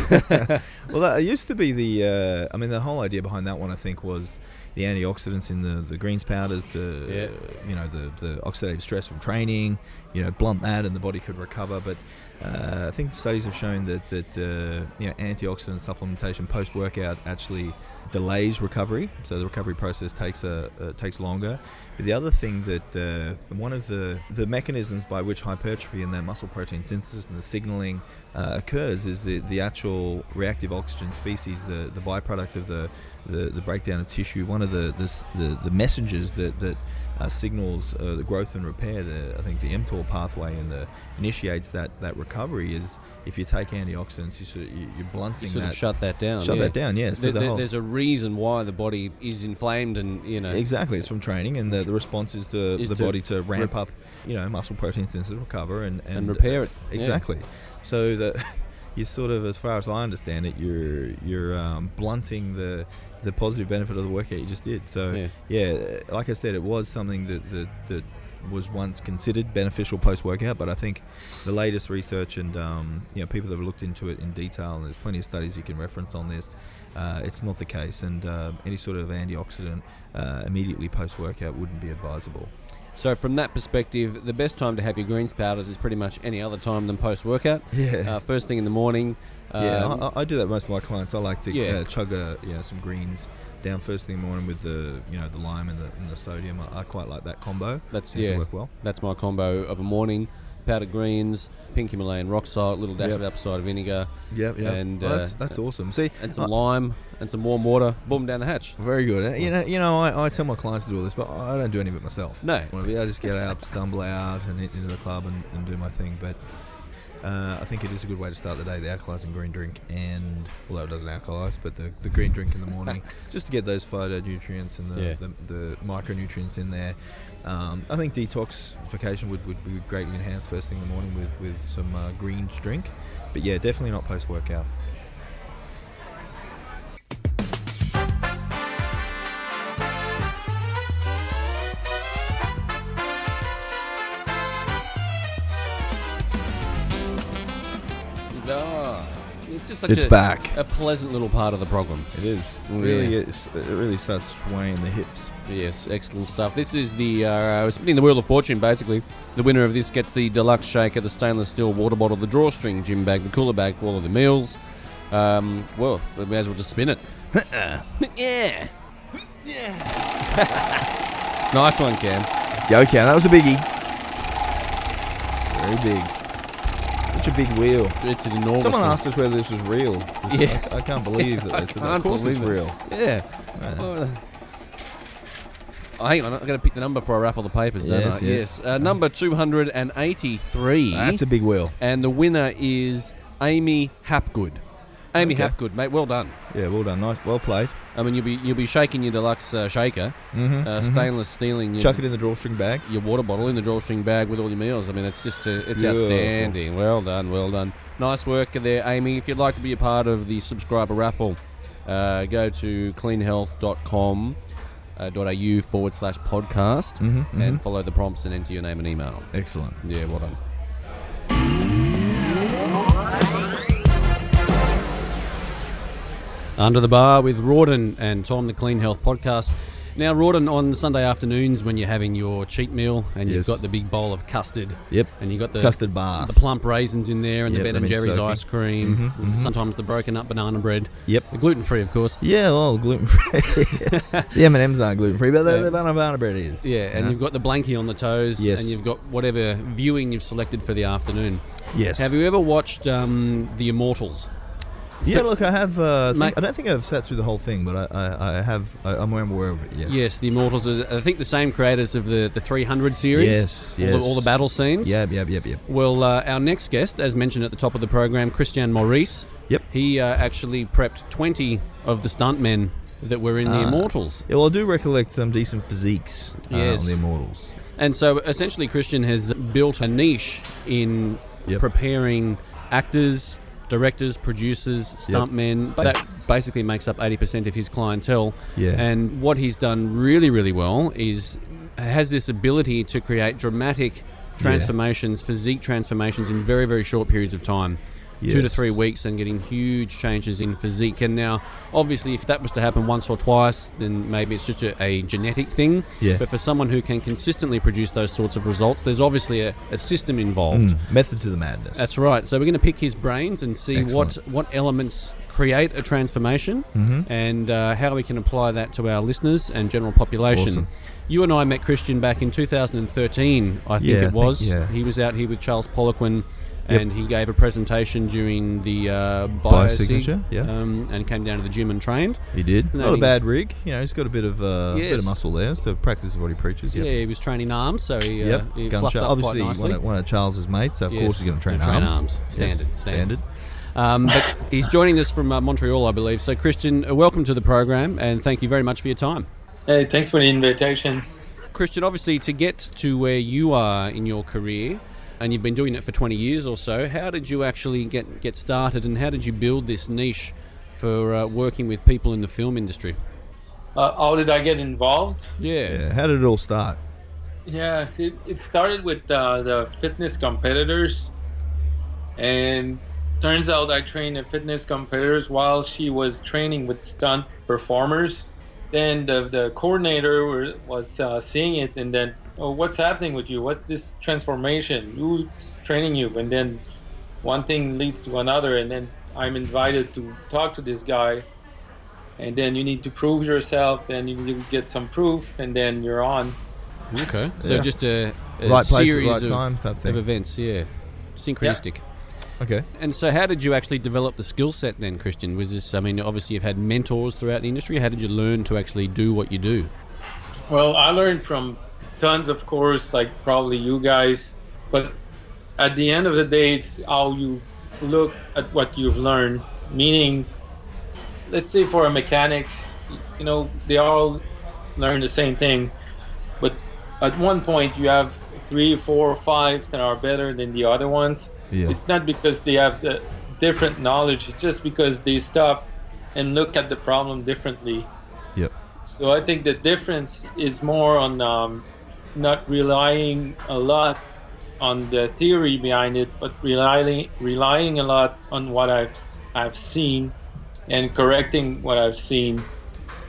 Well, that used to be the. Uh, I mean, the whole idea behind that one, I think, was the antioxidants in the, the greens powders to, Yeah. uh, you know, the, the oxidative stress from training, you know, blunt that and the body could recover. But uh, I think studies have shown that that uh, you know antioxidant supplementation post workout actually delays recovery, so the recovery process takes a uh, takes longer. But the other thing that uh, one of the the mechanisms by which hypertrophy and that muscle protein synthesis and the signaling uh, occurs is the the actual reactive oxygen species, the the byproduct of the the, the breakdown of tissue. One of the the, the, the messengers that that uh, signals uh, the growth and repair. The, I think the mTOR pathway and the initiates that that recovery is if you take antioxidants, you sort of, you, you're blunting You sort that. of shut that down. shut yeah. that down, yeah. So There- the whole- there's a reason why the body is inflamed, and you know, Exactly, it's from training, and the, the response is to Is the to body to ramp rep- up, you know, muscle protein synthesis, recover, and and, and repair it. Yeah. Exactly. So that you sort of, as far as I understand it, you're you're um, blunting the the positive benefit of the workout you just did. So Yeah. yeah, like I said, it was something that that, that was once considered beneficial post workout, but I think the latest research and um, you know people that have looked into it in detail, and there's plenty of studies you can reference on this. Uh, it's not the case, and uh, any sort of antioxidant uh, immediately post workout wouldn't be advisable. So from that perspective, the best time to have your greens powders is pretty much any other time than post workout. Yeah. Uh, first thing in the morning. Yeah, um, I, I- I do that most of my clients. I like to Yeah. uh, chug a, you know, some greens down first thing in the morning with the you know the lime and the, and the sodium. I, I quite like that combo. That's yeah. work well. That's my combo of a morning. Powdered greens, pink Himalayan rock salt, little dash Yep. of apple cider vinegar, Yep, yep. And, that's uh, that's awesome. See, and some I- lime and some warm water. Boom down the hatch. very good. You know, you know, I, I tell my clients to do all this, but I don't do any of it myself. No. I just get out, stumble out, and into the club and, and do my thing. But uh, I think it is a good way to start the day. The alkalizing green drink, and although it doesn't alkalize, but the, the green drink in the morning, just to get those phytonutrients and the, Yeah. the, the micronutrients in there. Um, I think detoxification would, would be greatly enhanced first thing in the morning with, with some uh, green drink. But yeah, definitely not post workout. It's just such It's a, back. a pleasant little part of the program. It is. Really, Yes. is, it really starts swaying the hips. Yes, excellent stuff. This is the uh, spinning the wheel of fortune. Basically, the winner of this gets the deluxe shaker, the stainless steel water bottle, the drawstring gym bag, the cooler bag for all of the meals. Um, well, we may as well just spin it. yeah, yeah. nice one, Cam. Go, Cam. That was a biggie. Very big. Such a big wheel. It's an enormous. Someone one. asked us whether this was real. This- Yeah. I, I can't believe that they said that. Of course it's it. real. Yeah. Yeah. Oh, oh, hang on, I'm going to pick the number before I raffle the papers, don't Yes, yes. Uh, number 283. That's a big wheel. and the winner is Amy Hapgood. Amy Okay. Hapgood, mate, well done. Yeah, well done. Nice. Well played. I mean, you'll be you'll be shaking your deluxe uh, shaker, Mm-hmm. uh, stainless steeling your, Chuck it in the drawstring bag. your water bottle in the drawstring bag with all your meals. I mean, it's just uh, it's Beautiful. outstanding. Well done, well done. Nice work there, Amy. If you'd like to be a part of the subscriber raffle, uh, go to cleanhealth.com. Uh, .au forward slash podcast Mm-hmm, and follow the prompts and enter your name and email. Excellent. Yeah, well done. Under the Bar with Rawdon and Tom, the Clean Health Podcast. Now, Rawdon, on Sunday afternoons when you're having your cheat meal and Yes. you've got the big bowl of custard Yep. and you've got the Custard bar. the plump raisins in there and Yep, the Ben and Jerry's soaking. ice cream, Mhm, mhm. sometimes the broken up banana bread. Yep. The gluten free, of course. Yeah, well, gluten free. the M and M's aren't gluten free, but the, Yeah. the banana banana bread is. Yeah, and you've got the blankie on the toes, Yes. and you've got whatever viewing you've selected for the afternoon. yes. Have you ever watched um, The Immortals? Yeah, look, I have. Uh, think- I don't think I've sat through the whole thing, but I, I, I have. I, I'm aware of it. Yes. Yes, The Immortals. Is, I think the same creators of the, the 300 series. Yes, All, yes. the, all the battle scenes. Yep. Yep. Yep. Yep. Well, uh, our next guest, as mentioned at the top of the program, Christian Maurice. Yep. He uh, actually prepped 20 of the stuntmen that were in The Ah. Immortals. Yeah, well, I do recollect some decent physiques uh, Yes. on the Immortals. And so essentially, Christian has built a niche in Yep. preparing actors, directors, producers, stuntmen. But that basically makes up 80% of his clientele. Yeah. And what he's done really, really well is has this ability to create dramatic transformations, physique transformations in very, very short periods of time. Two to three weeks and getting huge changes in physique. And now, obviously, if that was to happen once or twice, then maybe it's just a, a genetic thing. Yeah. But for someone who can consistently produce those sorts of results, there's obviously a, a system involved. Mm, method to the madness. That's right. So we're going to pick his brains and see what, Excellent. what elements create a transformation Mm-hmm. and uh, how we can apply that to our listeners and general population. Awesome. You and I met Christian back in 2013, I think Yeah, it think- was. yeah. He was out here with Charles Poliquin. Yep. And he gave a presentation during the uh, biosig, Biosignature, yeah. um, and came down to the gym and trained. He did. No, Not a he- bad rig. You know, he's got a bit of uh, bit of muscle there. So practice is what he preaches. Yep. Yeah, he was training arms, so he, uh, Yep. he Gun fluffed up Obviously, quite nicely. one of, one of Charles's mates. So of Yes, course, he's going to train, gonna train arms. arms. Yes, Standard, standard. Standard. Um, but he's joining us from uh, Montreal, I believe. So, Christian, uh, welcome to the program, and thank you very much for your time. Hey, thanks for the invitation. Christian, obviously, to get to where you are in your career, and you've been doing it for 20 years or so, how did you actually get, get started, and how did you build this niche for uh, working with people in the film industry? Uh, how did I get involved? Yeah. Yeah. How did it all start? Yeah, it, it started with uh, the fitness competitors, and turns out I trained the fitness competitors while she was training with stunt performers. Then the, the coordinator was uh, seeing it, and then, oh, what's happening with you? What's this transformation? Who's training you? And then one thing leads to another, and then I'm invited to talk to this guy. And then you need to prove yourself. Then you need get some proof, and then you're on. Okay. So Yeah. just a, a Right place at the series right of, time of events, yeah. Synchronistic. Okay. And so, how did you actually develop the skill set then, Christian? Was this, I mean, obviously you've had mentors throughout the industry. How did you learn to actually do what you do? Well, I learned from tons, of course, like probably you guys. But at the end of the day, it's how you look at what you've learned. Meaning, let's say for a mechanic, you know, they all learn the same thing. But at one point, you have three, four, or five that are better than the other ones. Yeah. It's not because they have the different knowledge, it's just because they stop and look at the problem differently. Yep. So I think the difference is more on um, not relying a lot on the theory behind it, but relying relying a lot on what I've I've seen and correcting what I've seen.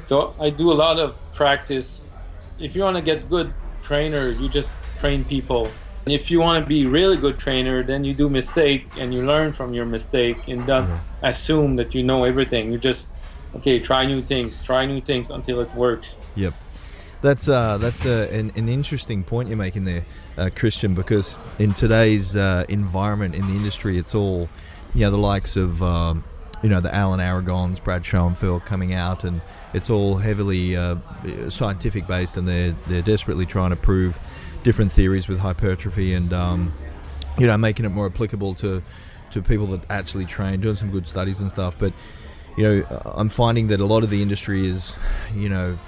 So I do a lot of practice. If you want to get good trainer, you just train people. And if you want to be really good trainer, then you do mistake and you learn from your mistake and don't assume that you know everything. You just okay, try new things, try new things until it works. Yep. That's uh, that's uh, an, an interesting point you're making there, uh, Christian. Because in today's uh, environment in the industry, it's all, you know, the likes of, um, you know, the Alan Aragons, Brad Schoenfeld coming out, and it's all heavily uh, scientific based, and they're they're desperately trying to prove different theories with hypertrophy and, um, you know, making it more applicable to to people that actually train, doing some good studies and stuff, but you know, uh, I'm finding that a lot of the industry is, you know,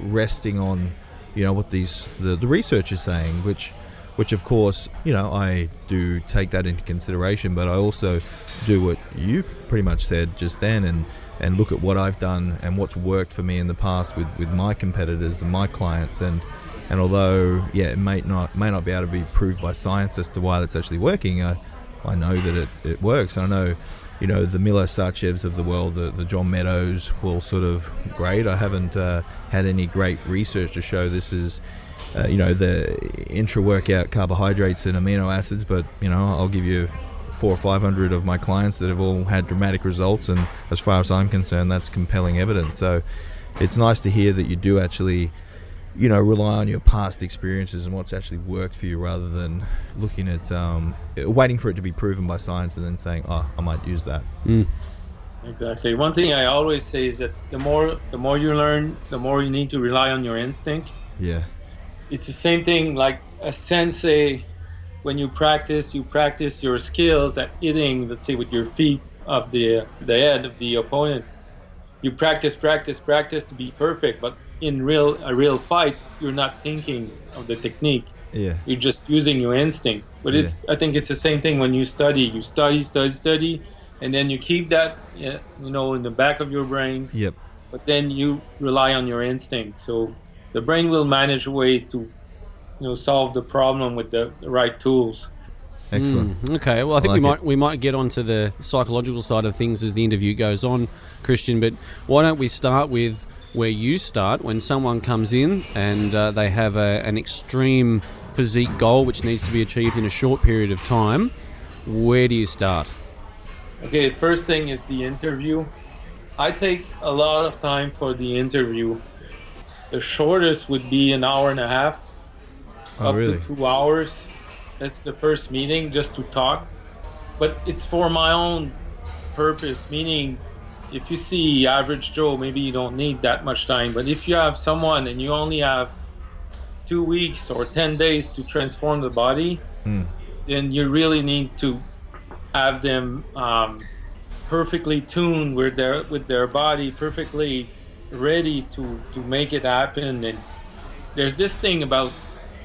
resting on, you know, what these the, the research is saying, which, which of course, you know, I do take that into consideration, but I also do what you pretty much said just then, and and look at what I've done and what's worked for me in the past with, with my competitors and my clients, and and although yeah, it may not may not be able to be proved by science as to why that's actually working, I I know that it, it works. I know you know, the Milos Sarcevs of the world, the, the John Meadows, will sort of grade. I haven't uh, had any great research to show this is, uh, you know, the intra workout carbohydrates and amino acids, but, you know, I'll give you four or five hundred of my clients that have all had dramatic results, and as far as I'm concerned, that's compelling evidence. So it's nice to hear that you do actually you know, rely on your past experiences and what's actually worked for you rather than looking at um, waiting for it to be proven by science and then saying, "Oh, I might use that." Exactly. One thing I always say is that the more the more you learn, the more you need to rely on your instinct. Yeah, It's the same thing like a sensei. When you practice, you practice your skills at hitting, let's say, with your feet of the the head of the opponent. You practice, practice, practice to be perfect, but in real a real fight, you're not thinking of the technique. Yeah. You're just using your instinct. But it's I think it's the same thing when you study. You study, study, study, and then you keep that you know in the back of your brain. Yep. But then you rely on your instinct. So the brain will manage a way to you know solve the problem with the, the right tools. Excellent. Mm, okay, well, I think like we it. might we might get onto the psychological side of things as the interview goes on, Christian. But why don't we start with where you start when someone comes in and uh, they have a, an extreme physique goal which needs to be achieved in a short period of time? Where do you start? Okay, first thing is the interview. I take a lot of time for the interview. The shortest would be an hour and a half, Oh, up really? to two hours. That's the first meeting just to talk. But it's for my own purpose, meaning if you see average Joe, maybe you don't need that much time. But if you have someone and you only have two weeks or 10 days to transform the body, Mm. then you really need to have them um, perfectly tuned with their with their body, perfectly ready to to make it happen. And there's this thing about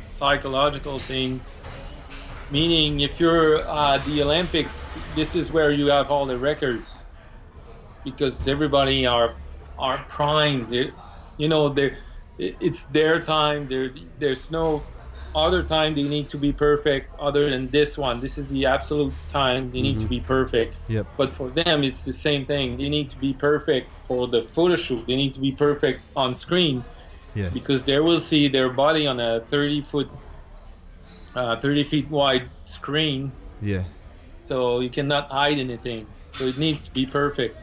psychological thing, meaning if you're uh, the Olympics, this is where you have all the records because everybody are are primed. They're, you know, they it's their time. There there's no other time they need to be perfect other than this one. This is the absolute time they need to be perfect. Yep. But for them, it's the same thing. They need to be perfect for the photo shoot. They need to be perfect on screen Yeah. because they will see their body on a 30 foot, uh, 30 feet wide screen. Yeah. So you cannot hide anything. So it needs to be perfect.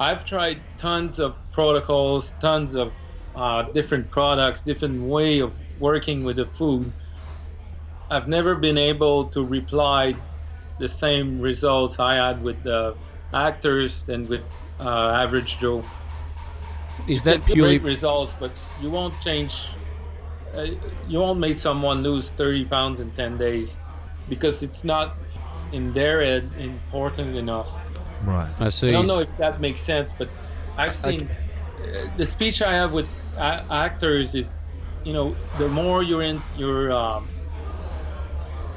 I've tried tons of protocols, tons of uh, different products, different way of working with the food. I've never been able to reply the same results I had with the actors than with uh, average Joe. Is that purely great results, but you won't change. Uh, you won't make someone lose 30 pounds in 10 days because it's not in their head important enough. Right. I see. I don't know if that makes sense, but I've seen uh, the speech I have with a- actors is, you know, the more you're in, you're, um,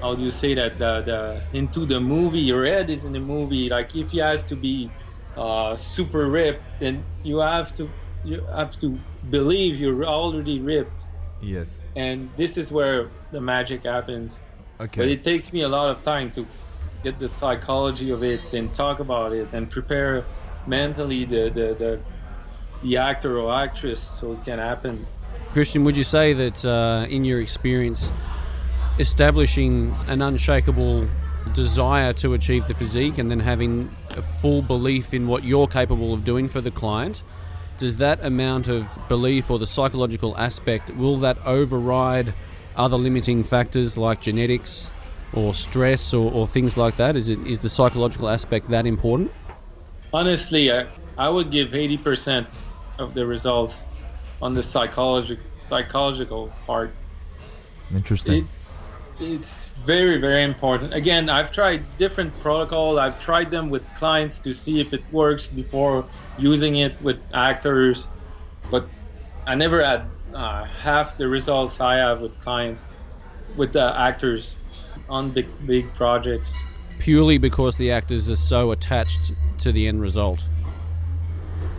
how do you say that, the, the into the movie, your head is in the movie. Like if he has to be uh, super ripped, then you have to, you have to believe you're already ripped, Yes. and this is where the magic happens. Okay. But it takes me a lot of time to get the psychology of it and talk about it and prepare mentally the the, the, the actor or actress so it can happen. Christian, would you say that uh, in your experience, establishing an unshakable desire to achieve the physique and then having a full belief in what you're capable of doing for the client, does that amount of belief or the psychological aspect, will that override other limiting factors like genetics or stress or, or things like that? Is, it, is the psychological aspect that important? Honestly, I, I would give 80% of the results on the psychological psychological part. Interesting. It, it's very very important again i've tried different protocol i've tried them with clients to see if it works before using it with actors but i never had uh, half the results i have with clients with the actors on big big projects. Purely because the actors are so attached to the end result.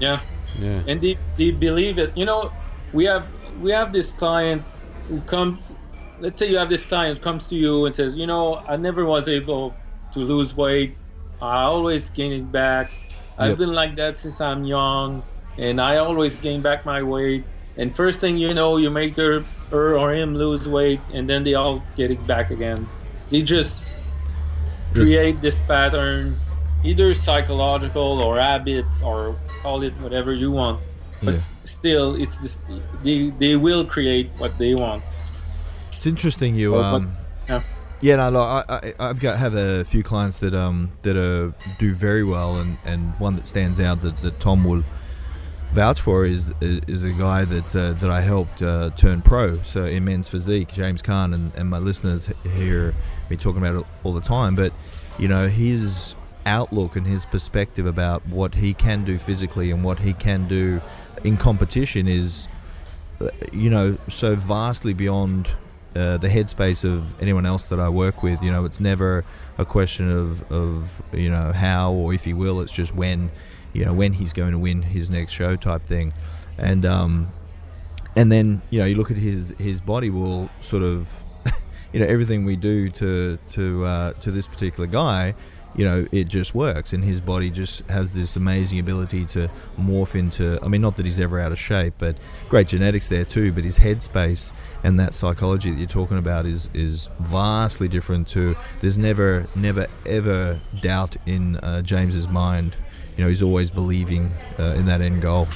yeah. Yeah. and they, they believe it. You know we have we have this client who comes let's say you have this client who comes to you and says you know i never was able to lose weight. I always gain it back. I've Yep. been like that since i'm young and i always gain back my weight. And first thing you know you make her, her or him lose weight and then they all get it back again they just create this pattern either psychological or habit or call it whatever you want but Yeah. still it's just, they, they will create what they want It's interesting you Oh, but- um yeah. yeah no like, I, I I've got have a few clients that um that are do very well and and one that stands out that, that Tom will vouch for is is a guy that uh, that I helped uh, turn pro so in men's physique James Kahn and, and my listeners hear me talking about it all the time but you know his outlook and his perspective about what he can do physically and what he can do in competition is uh, you know so vastly beyond uh, the headspace of anyone else that I work with. You know, it's never a question of of you know how or if he will. It's just when, you know, when he's going to win his next show type thing, and um, and then you know you look at his his body will sort of, you know, everything we do to to uh, to this particular guy you know, it just works, and his body just has this amazing ability to morph into. I mean, not that he's ever out of shape, but great genetics there too. But his headspace and that psychology that you're talking about is is vastly different. To there's never, never, ever doubt in uh, James's mind. You know, he's always believing uh, in that end goal.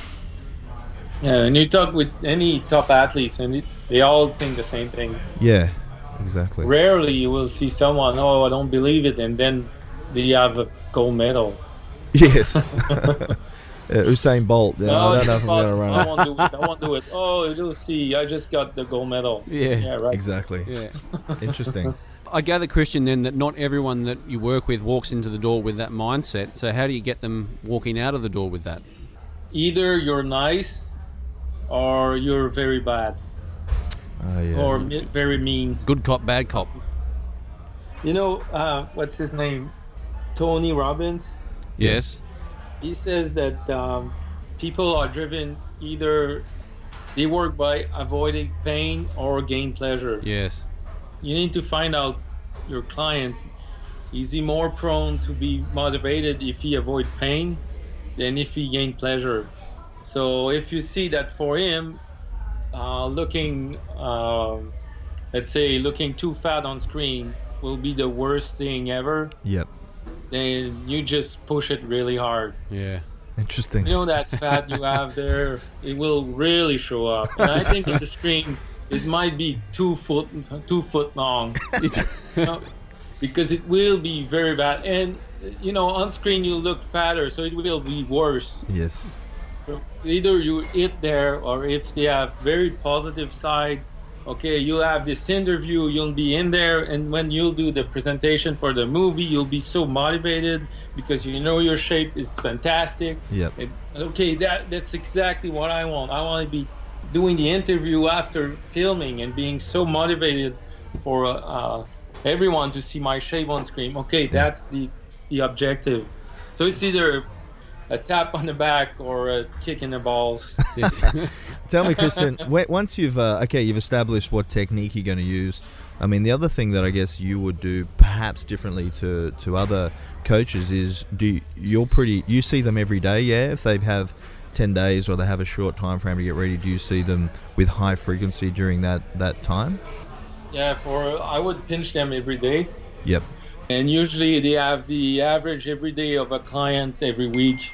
Yeah, and you talk with any top athletes, and it, they all think the same thing. Yeah, exactly. Rarely you will see someone, oh, I don't believe it, and then do you have a gold medal? Yes. uh, Usain Bolt. Yeah, no, I don't know if I'm going to run it. won't do it. I won't do it. Oh, you'll see. I just got the gold medal. Yeah. Yeah, right. Exactly. Yeah. Interesting. I gather, Christian, then that not everyone that you work with walks into the door with that mindset. So, how do you get them walking out of the door with that? Either you're nice, or you're very bad, Oh, yeah. or me- very mean. Good cop, bad cop. You know, uh, what's his name? Tony Robbins. Yes. He says that um, people are driven either they work by avoiding pain or gain pleasure. Yes. You need to find out your client. Is he more prone to be motivated if he avoid pain than if he gain pleasure? So if you see that for him, uh, looking, uh, let's say, looking too fat on screen will be the worst thing ever, Yep. then you just push it really hard. Yeah. Interesting. You know that fat you have there, it will really show up. And I think in the screen, it might be two foot, two foot long. you know, because it will be very bad. And you know, on screen you look fatter, so it will be worse. Yes. So either you eat there, or if they have very positive side, okay, you'll have this interview, you'll be in there, and when you'll do the presentation for the movie, you'll be so motivated because you know your shape is fantastic. Yep. Okay, that that's exactly what I want. I want to be doing the interview after filming and being so motivated for uh, everyone to see my shape on screen. Okay, that's the the objective. So it's either a tap on the back or a kick in the balls. Tell me, Christian. once you've uh, okay, you've established what technique you're going to use. I mean, the other thing that I guess you would do perhaps differently to, to other coaches is do you, you're pretty you see them every day, yeah. If they have ten days or they have a short time frame to get ready, do you see them with high frequency during that that time? yeah, for I would pinch them every day. Yep. And usually they have the average every day of a client every week.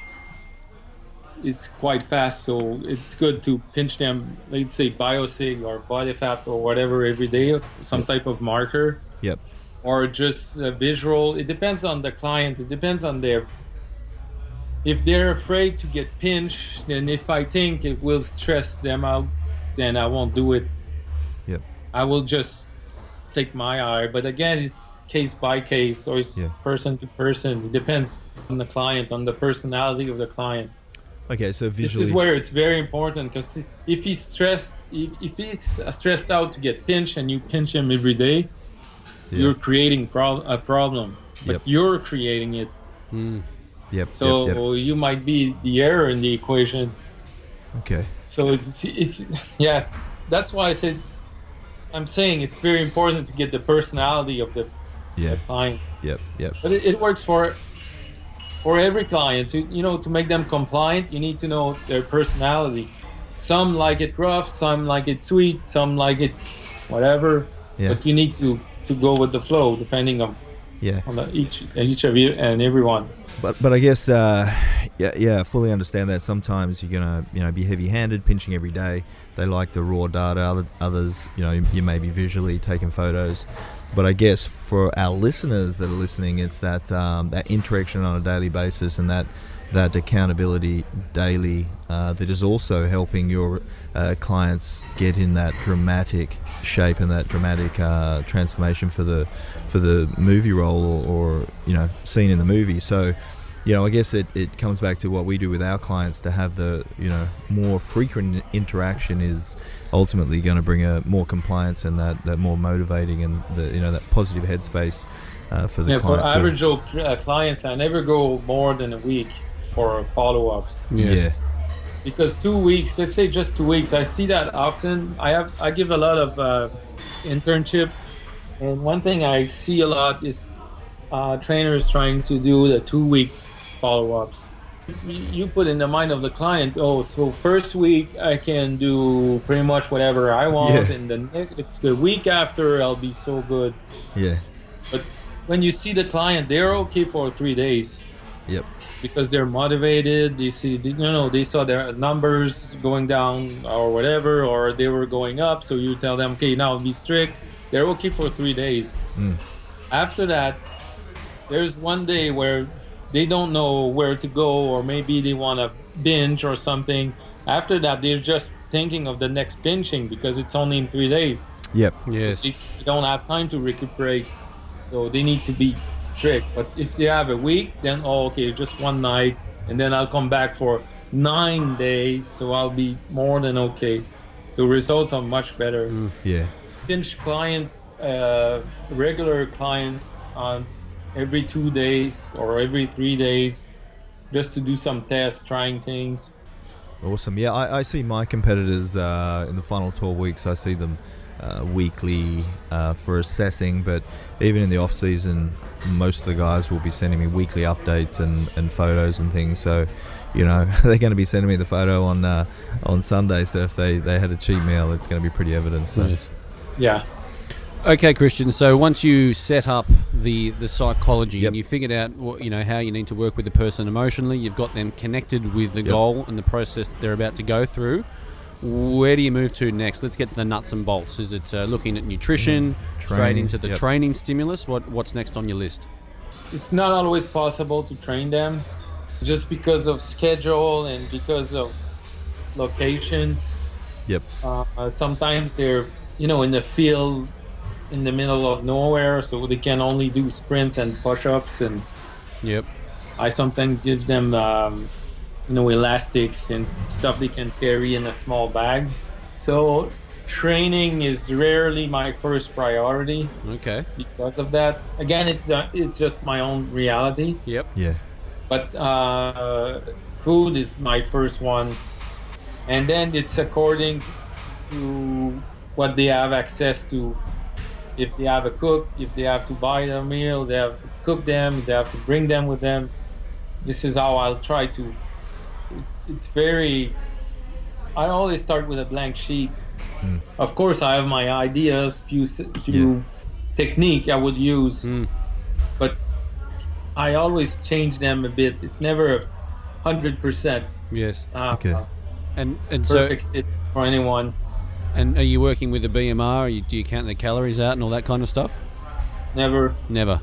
It's quite fast, so it's good to pinch them, let's say biosig or body fat or whatever every day, some type of marker, Yep. or just a visual. It depends on the client. It depends on their. If they're afraid to get pinched, then if I think it will stress them out, then I won't do it. Yep. I will just take my eye. But again, it's case by case or it's Yeah. person to person. It depends on the client, on the personality of the client. Okay, so visually. This is where it's very important because if he's stressed, if, if he's uh, stressed out to get pinched and you pinch him every day, Yeah. you're creating prob- a problem. But Yep. you're creating it. Mm. Yep. So yep, yep. you might be the error in the equation. Okay. So it's it's yes, that's why I said I'm saying it's very important to get the personality of the Yeah. client. Yep. Yep. But it, it works for for every client. To you know, to make them compliant, you need to know their personality. Some like it rough, some like it sweet, some like it whatever. Yeah. But you need to to go with the flow depending on Yeah. on the, each each of you and everyone. But but I guess uh, yeah yeah fully understand that sometimes you're gonna you know be heavy-handed pinching every day. They like the raw data. Other, others you know you may be visually taking photos. But I guess for our listeners that are listening, it's that um, that interaction on a daily basis and that that accountability daily uh, that is also helping your uh, clients get in that dramatic shape and that dramatic uh, transformation for the for the movie role or, or you know scene in the movie. So you know, I guess it, it comes back to what we do with our clients to have the, you know, more frequent interaction is ultimately going to bring a more compliance and that, that more motivating and the, you know, that positive headspace uh, for the yeah, client. for average Joe uh, clients, I never go more than a week for follow-ups Yes. Yeah. because two weeks, let's say just two weeks, I see that often. I have I give a lot of uh, internship, and one thing I see a lot is uh, trainers trying to do the two-week follow-ups. You you put in the mind of the client, oh, so first week I can do pretty much whatever I want, Yeah. and the next, the week after I'll be so good. Yeah. But when you see the client, they're okay for three days Yep. Because they're motivated. They see, you know, they saw their numbers going down or whatever, or they were going up. So you tell them, okay, now be strict. They're okay for three days. Mm. After that, there's one day where they don't know where to go, or maybe they want to binge or something. After that, they're just thinking of the next binging because it's only in three days Yep. Yes. they don't have time to recuperate so they need to be strict but if they have a week then oh okay just one night and then i'll come back for nine days so i'll be more than okay so results are much better Yeah. pinch client uh, regular clients on every two days or every three days just to do some tests trying things Awesome. Yeah, I, I see my competitors uh, in the final 12 weeks. I see them uh, weekly uh, for assessing, but even in the off season, most of the guys will be sending me weekly updates and, and photos and things. So, you know, they're going to be sending me the photo on uh, on Sunday. So if they, they had a cheat meal, it's going to be pretty evident. So. Yes. yeah Okay, Christian. So once you set up the the psychology Yep. and you figured out what you know how you need to work with the person emotionally, you've got them connected with the Yep. goal and the process they're about to go through. Where do you move to next? Let's get to the nuts and bolts. Is it uh, looking at nutrition, straight Training, into the yep. training stimulus? What what's next on your list? it's not always possible to train them just because of schedule and because of locations Yep. uh, sometimes they're you know in the field in the middle of nowhere so they can only do sprints and push-ups and Yep. i sometimes give them um, you know elastics and stuff they can carry in a small bag. So training is rarely my first priority. Okay. because of that. Again it's uh, it's just my own reality. Yep. Yeah. but uh, food is my first one. And then it's according to what they have access to. If they have a cook if they have to buy their meal they have to cook them they have to bring them with them. This is how i'll try to it's, it's very i always start with a blank sheet of course i have my ideas few s- few technique i would use Mm. but I always change them a bit. It's never a hundred percent Yes. uh, Okay. And and so fit for anyone. and are you working with the BMR? Are you, do you count the calories out and all that kind of stuff? Never. Never.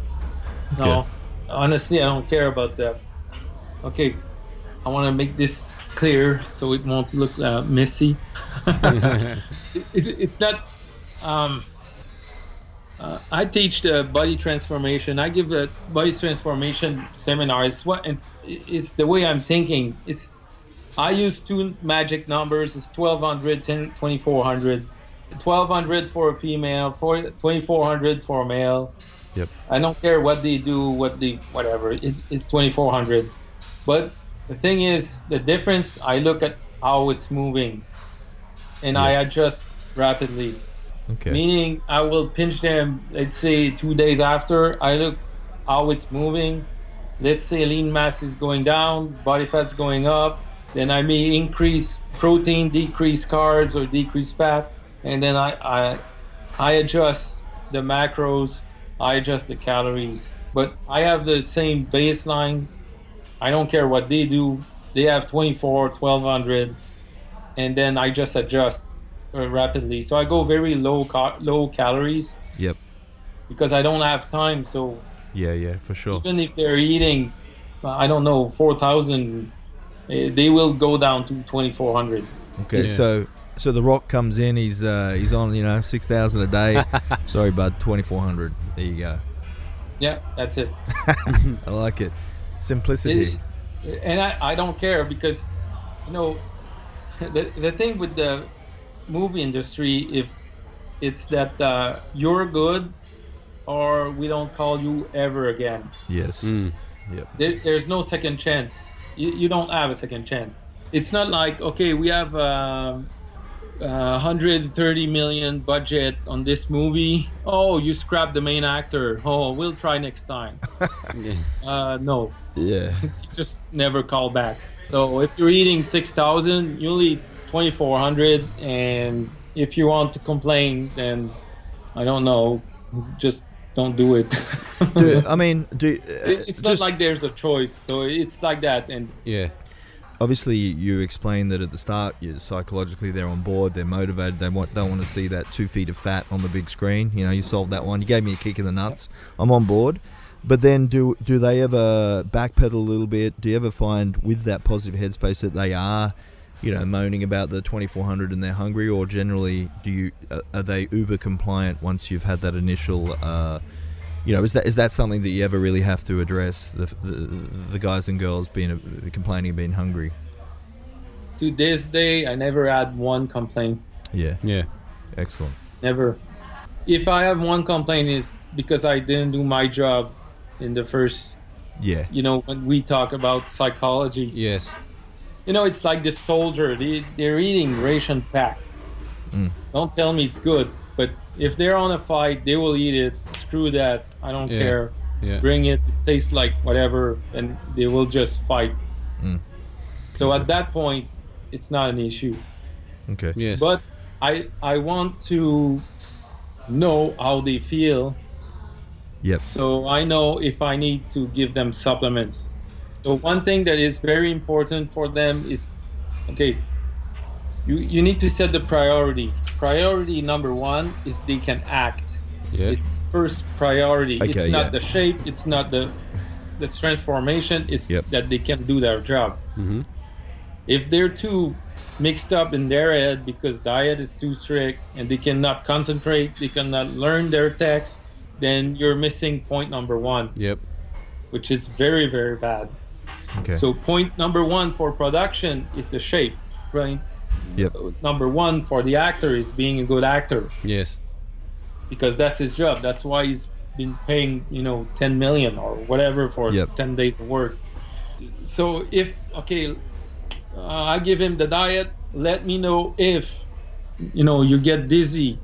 No. Honestly, I don't care about that. Okay, I want to make this clear so it won't look uh, messy. it, it- it's not. Um, uh, I teach the body transformation. I give a body transformation seminar. It's what it's, it's the way I'm thinking. It's I use two magic numbers. It's 1200, 10, 2400. 1200 for a female, for 2400 for a male. Yep. I don't care what they do, what they whatever. It's it's 2400. But the thing is, the difference. I look at how it's moving, and I adjust rapidly. Okay. Meaning, I will pinch them. Let's say two days after. I look how it's moving. Let's say lean mass is going down, body fat's going up. Then I may increase protein, decrease carbs, or decrease fat, and then I I, I adjust the macros. I adjust the calories. But I have the same baseline. I don't care what they do. They have 24, 1200, and then I just adjust uh, rapidly. So I go very low ca- low calories Yep. because I don't have time. So Yeah. Yeah. For sure. even if they're eating, uh, I don't know, 4,000, eh, they will go down to 2,400. Okay, Yeah. so so the Rock comes in. He's uh, he's on you know six thousand a day. Sorry, bud, twenty four hundred. There you go. Yeah, that's it. I like it. Simplicity. It's, and I, I don't care because, you know, the, the thing with the movie industry, if it's that uh, you're good or we don't call you ever again. Yes. Mm. Yep. There, there's no second chance. You, you don't have a second chance. It's not like, okay, we have um, uh, 130 million budget on this movie. Oh, you scrapped the main actor. Oh, we'll try next time. Uh, no, Yeah. just never call back. So if you're eating 6,000, you'll eat 2,400. And if you want to complain, then I don't know, just don't do it. do, I mean, do it's not like there's a choice. So it's like that. And Yeah. Obviously you explained that at the start. You psychologically they're on board. They're motivated. They want don't want to see that two feet of fat on the big screen. You know, you solved that one. You gave me a kick in the nuts. I'm on board. But then, do do they ever backpedal a little bit? Do you ever find with that positive headspace that they are, you know, moaning about the 2400 and they're hungry, or generally do you are they uber compliant once you've had that initial, uh, you know, is that is that something that you ever really have to address the the, the guys and girls being uh, complaining being hungry? to this day, I never had one complaint. Yeah, Yeah. excellent. Never. If I have one complaint, is because I didn't do my job in the first. Yeah, You know, when we talk about psychology, Yes. you know, it's like the soldier. They they're eating ration pack. Mm. Don't tell me it's good, but if they're on a fight, they will eat it. Screw that. I don't Yeah. care. Yeah. Bring it. It tastes like whatever, and they will just fight. Mm. So at that point, it's not an issue. okay. Yes. But I I want to know how they feel, Yes. so I know if I need to give them supplements. So one thing that is very important for them is, okay, you you need to set the priority. Priority number one is they can act. yeah. It's first priority. Okay, it's not yeah. the shape. It's not the the transformation. It's Yep. that they can do their job. Mhm. If they're too mixed up in their head because diet is too strict and they cannot concentrate, they cannot learn their text, then you're missing point number one, Yep. which is very very bad. Okay. So point number one for production is the shape. Point Yep. number one for the actor is being a good actor Yes. because that's his job. That's why he's been paying, you know, 10 million or whatever for Yep. 10 days of work. So if okay, uh, I give him the diet, let me know if you know you get dizzy.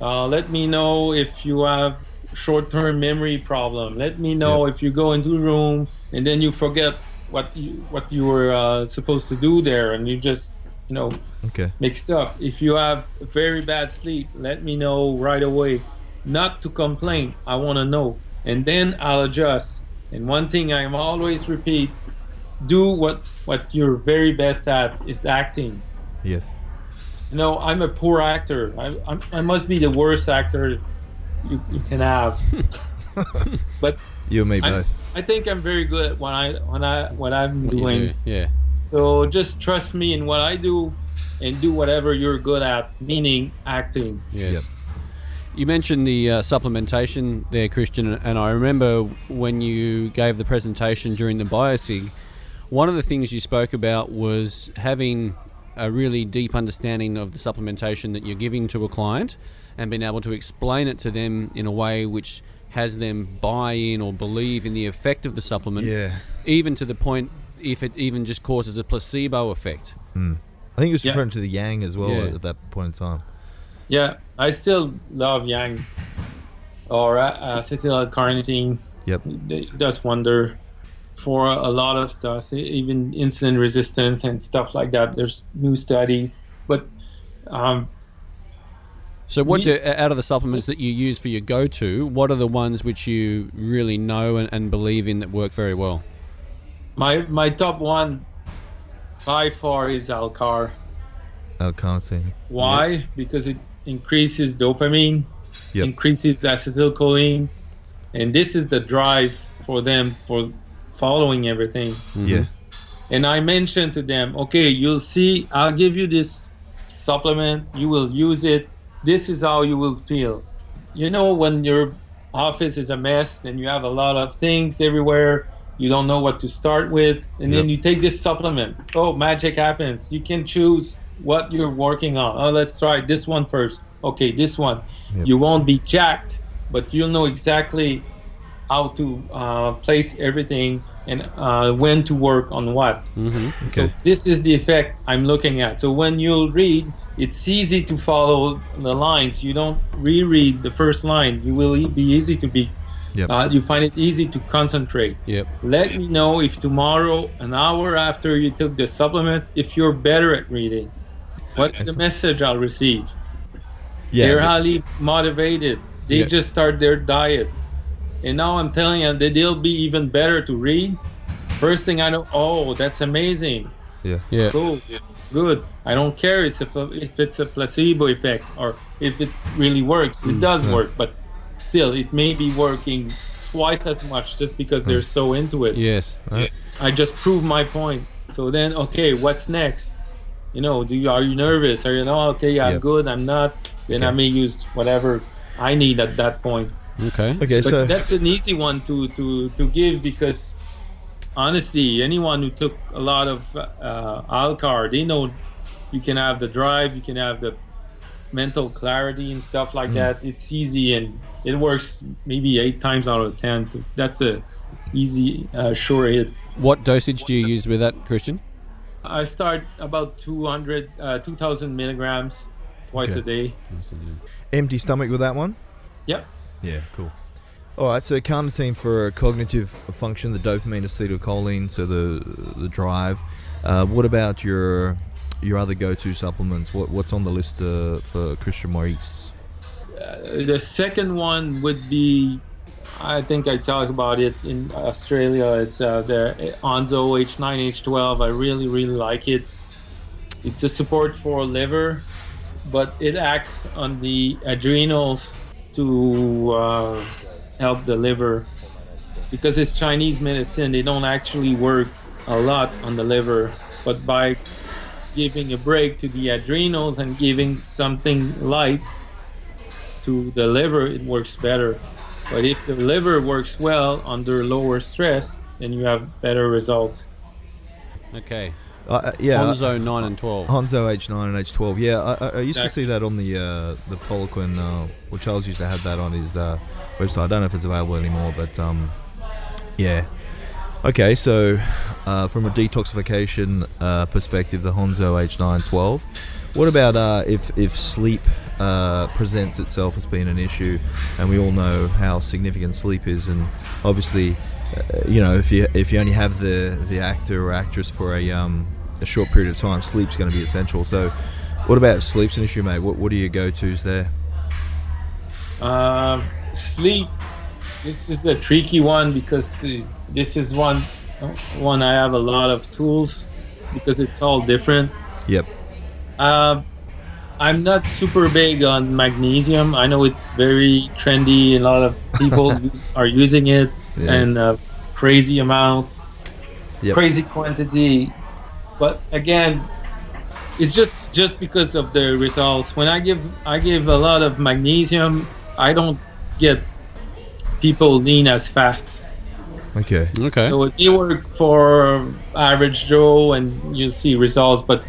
Uh, let me know if you have short-term memory problem. Let me know if you go into a room and then you forget what you what you were uh, supposed to do there, and you just you know okay. mixed up. If you have very bad sleep, let me know right away. Not to complain, I want to know. And then I'll adjust. And one thing I always repeat do what, what you're very best at is acting. Yes. You know, I'm a poor actor. I, I'm, I must be the worst actor you, you can have. but You may both. I think I'm very good at what I when I what I'm doing. do. Yeah. So just trust me in what I do and do whatever you're good at, meaning acting. Yes. Yep. You mentioned the uh, supplementation there, Christian, and I remember when you gave the presentation during the BioSig, one of the things you spoke about was having a really deep understanding of the supplementation that you're giving to a client and being able to explain it to them in a way which has them buy in or believe in the effect of the supplement, Yeah. even to the point if it even just causes a placebo effect. I think he was Yeah. referring to the Yang as well Yeah. at that point in time. Yeah, I still love Yang or uh, acetyl carnitine. Yep. It does wonder for a lot of stuff, even insulin resistance and stuff like that. There's new studies, but um, So, what do, out of the supplements that you use for your go-to, what are the ones which you really know and, and believe in that work very well? My my top one by far is Alcar. L-carnitine. Why? Because it increases dopamine, Yep. increases acetylcholine, and this is the drive for them for following everything. Mm-hmm. Yeah. And I mentioned to them, okay, you'll see, I'll give you this supplement, you will use it, this is how you will feel. You know, when your office is a mess and you have a lot of things everywhere, you don't know what to start with, and then you take this supplement. Oh, magic happens. You can choose what you're working on. Oh, let's try this one first. Okay, this one. Yep. You won't be jacked, but you'll know exactly how to uh, place everything and uh, when to work on what. Mm-hmm. So this is the effect I'm looking at. So when you'll read, it's easy to follow the lines. You don't reread the first line. You will be easy to be. Yep. Uh, you find it easy to concentrate. Yep. Let me know if tomorrow, an hour after you took the supplement, if you're better at reading. What's the message I'll receive? yeah. They're highly motivated. They Yeah. just start their diet. And now I'm telling you that they'll be even better to read. First thing I know, oh, that's amazing. yeah. Yeah. Cool. Good. I don't care it's if, if it's a placebo effect or if it really works. It does yeah. work, but still, it may be working twice as much just because they're so into it. Yes. I just proved my point. So then, okay, what's next? You know, do you are you nervous? Are you no? Okay, I'm good. I'm not. Then I may use whatever I need at that point. Okay. Okay, But so that's an easy one to to to give because honestly, anyone who took a lot of uh, Alcar, they know you can have the drive, you can have the mental clarity and stuff like that. It's easy and it works maybe eight times out of ten. So that's a easy, uh, sure hit. What dosage do you use with that, Christian? I start about 200, uh, 2,000 milligrams twice Okay. a day. empty stomach with that one. Yep. Yeah, cool. All right, so carnitine for cognitive function, the dopamine, acetylcholine, so the the drive. Uh, what about your your other go-to supplements? What what's on the list uh, for Christian Maurice? Uh, the second one would be, I think I talked about it in Australia. It's uh, the Onzo H9H12. I really, really like it. It's a support for liver, but it acts on the adrenals to uh, help the liver because it's Chinese medicine. They don't actually work a lot on the liver, but by giving a break to the adrenals and giving something light to the liver, it works better. But if the liver works well under lower stress, then you have better results. Okay. Uh, uh, yeah, Onzo 9 and 12. Honzo H9 and H12. Yeah, I, I, I used to see that on the uh, the Poliquin. Uh, well, Charles used to have that on his uh, website. I don't know if it's available anymore, but um, yeah. Okay, so uh, from a detoxification uh, perspective, the Honzo H912. What about uh, if if sleep uh, presents itself as being an issue, and we all know how significant sleep is, and obviously, uh, you know, if you if you only have the the actor or actress for a um, a short period of time, sleep's going to be essential. So, what about if sleep's an issue, mate? What what are your go tos there? Uh, sleep. This is a tricky one because uh, this is one one I have a lot of tools because it's all different. Yep. Uh, I'm not super big on magnesium. I know it's very trendy. A lot of people are using it, Yes. and uh, crazy amount, Yep. crazy quantity. But again, it's just just because of the results. When I give I give a lot of magnesium, I don't get people lean as fast. Okay. Okay. So it may work for average Joe, and you see results, but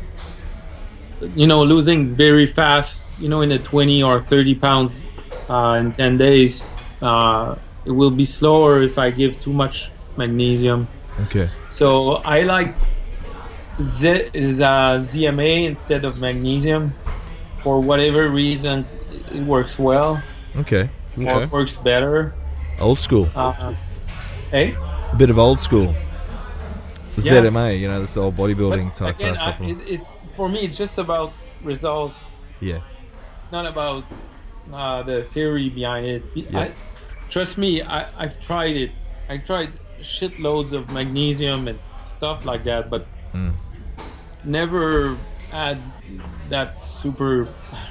you know, losing very fast, you know, in the 20 or 30 pounds uh, in 10 days, uh, it will be slower if I give too much magnesium. Okay. So I like Z- is uh, ZMA instead of magnesium. For whatever reason, it works well Okay. or Okay. works better. Old school. Uh, hey. A bit of old school. The Yeah. ZMA, you know, this old bodybuilding But type again, uh, I, it, it's for me. It's just about results. yeah. It's not about uh, the theory behind it. Yeah. I, trust me, I, I've tried it. I tried shitloads of magnesium and stuff like that, but Mm. never had that super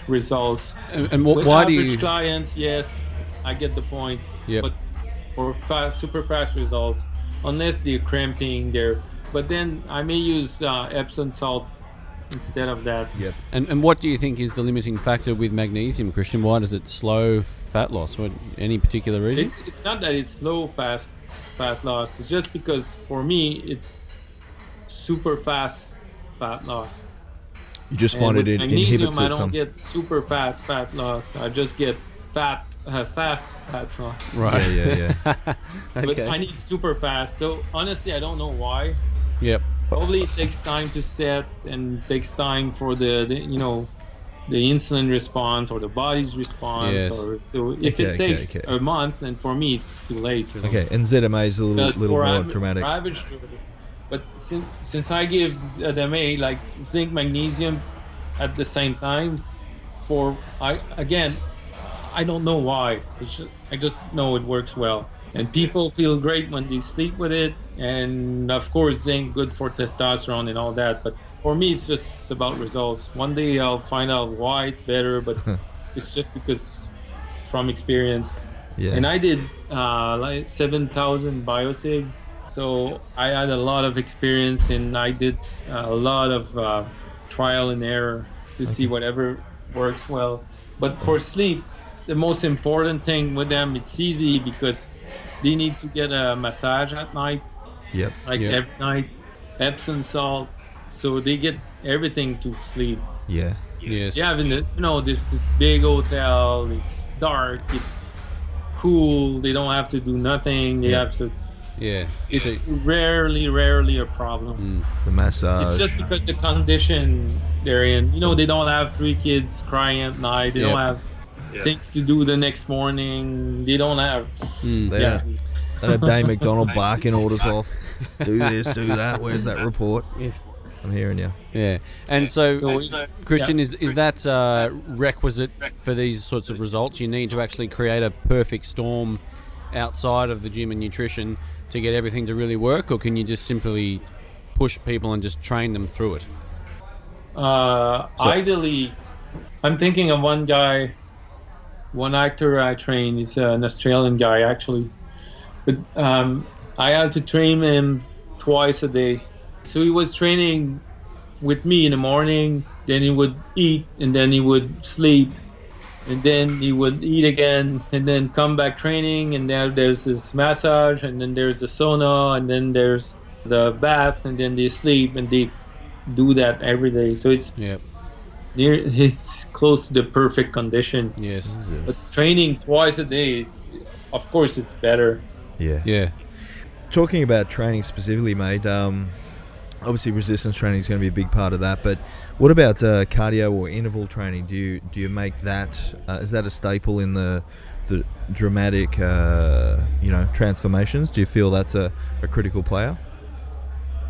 results. And, and wh- With why do average you? clients, yes, I get the point. Yep. But for fast, super fast results, unless they're cramping, they're. But then I may use uh, Epsom salt instead of that. Yep. And, and what do you think is the limiting factor with magnesium, Christian? Why does it slow fat loss? What, any particular reason? It's it's not that it's slow fast fat loss. It's just because for me it's super fast fat loss. You just And find with it in- magnesium, inhibits I don't some. get super fast fat loss. I just get fat uh, fast fat loss. right. Yeah, yeah, yeah. But. I need super fast. So honestly, I don't know why. Yep. Probably it takes time to set and takes time for the, the you know the insulin response or the body's response. Yes. Or so if Okay, it takes okay. a month, then for me it's too late. Okay, and ZMA is a little, But little more av- dramatic. average but since, since I give ZMA like zinc magnesium at the same time, for I again, I don't know why. It's just, I just know it works well, and people feel great when they sleep with it. And of course, zinc good for testosterone and all that. But for me, it's just about results. One day I'll find out why it's better, but it's just because from experience. Yeah. And I did uh, like 7,000 biosig. So I had a lot of experience and I did a lot of uh, trial and error to see whatever works well. But for sleep, the most important thing with them, it's easy because they need to get a massage at night, Yep. like Yeah. every night, Epsom salt. So they get everything to sleep. Yeah. Yes. Yeah, I mean, you know, this this big hotel. It's dark. It's cool. They don't have to do nothing. They Yeah. have to. Yeah. It's So- rarely, rarely a problem. Mm. The massage. It's just because the condition they're in. You know, they don't have three kids crying at night. They don't Yeah. things to do the next morning. They don't have. Mm. They yeah. don't- And a Dave McDonald barking orders off. Do this, do that. Where's that report? I'm hearing you. Yeah. And so, So it's- Christian, is, is that uh, requisite for these sorts of results? You need to actually create a perfect storm outside of the gym and nutrition to get everything to really work, or can you just simply push people and just train them through it? Uh, ideally, I'm thinking of one guy, one actor I train. He's an Australian guy, actually. But um, I had to train him twice a day. So he was training with me in the morning, then he would eat, and then he would sleep, and then he would eat again, and then come back training, and then there's this massage, and then there's the sauna, and then there's the bath, and then they sleep, and they do that every day. So it's Yep. Near, it's close to the perfect condition. Yes. But training twice a day, of course, it's better. Yeah. Yeah. Talking about training specifically, mate. Um, obviously, resistance training is going to be a big part of that. But what about uh, cardio or interval training? Do you do you make that? Uh, is that a staple in the the dramatic, uh, you know, transformations? Do you feel that's a, a critical player?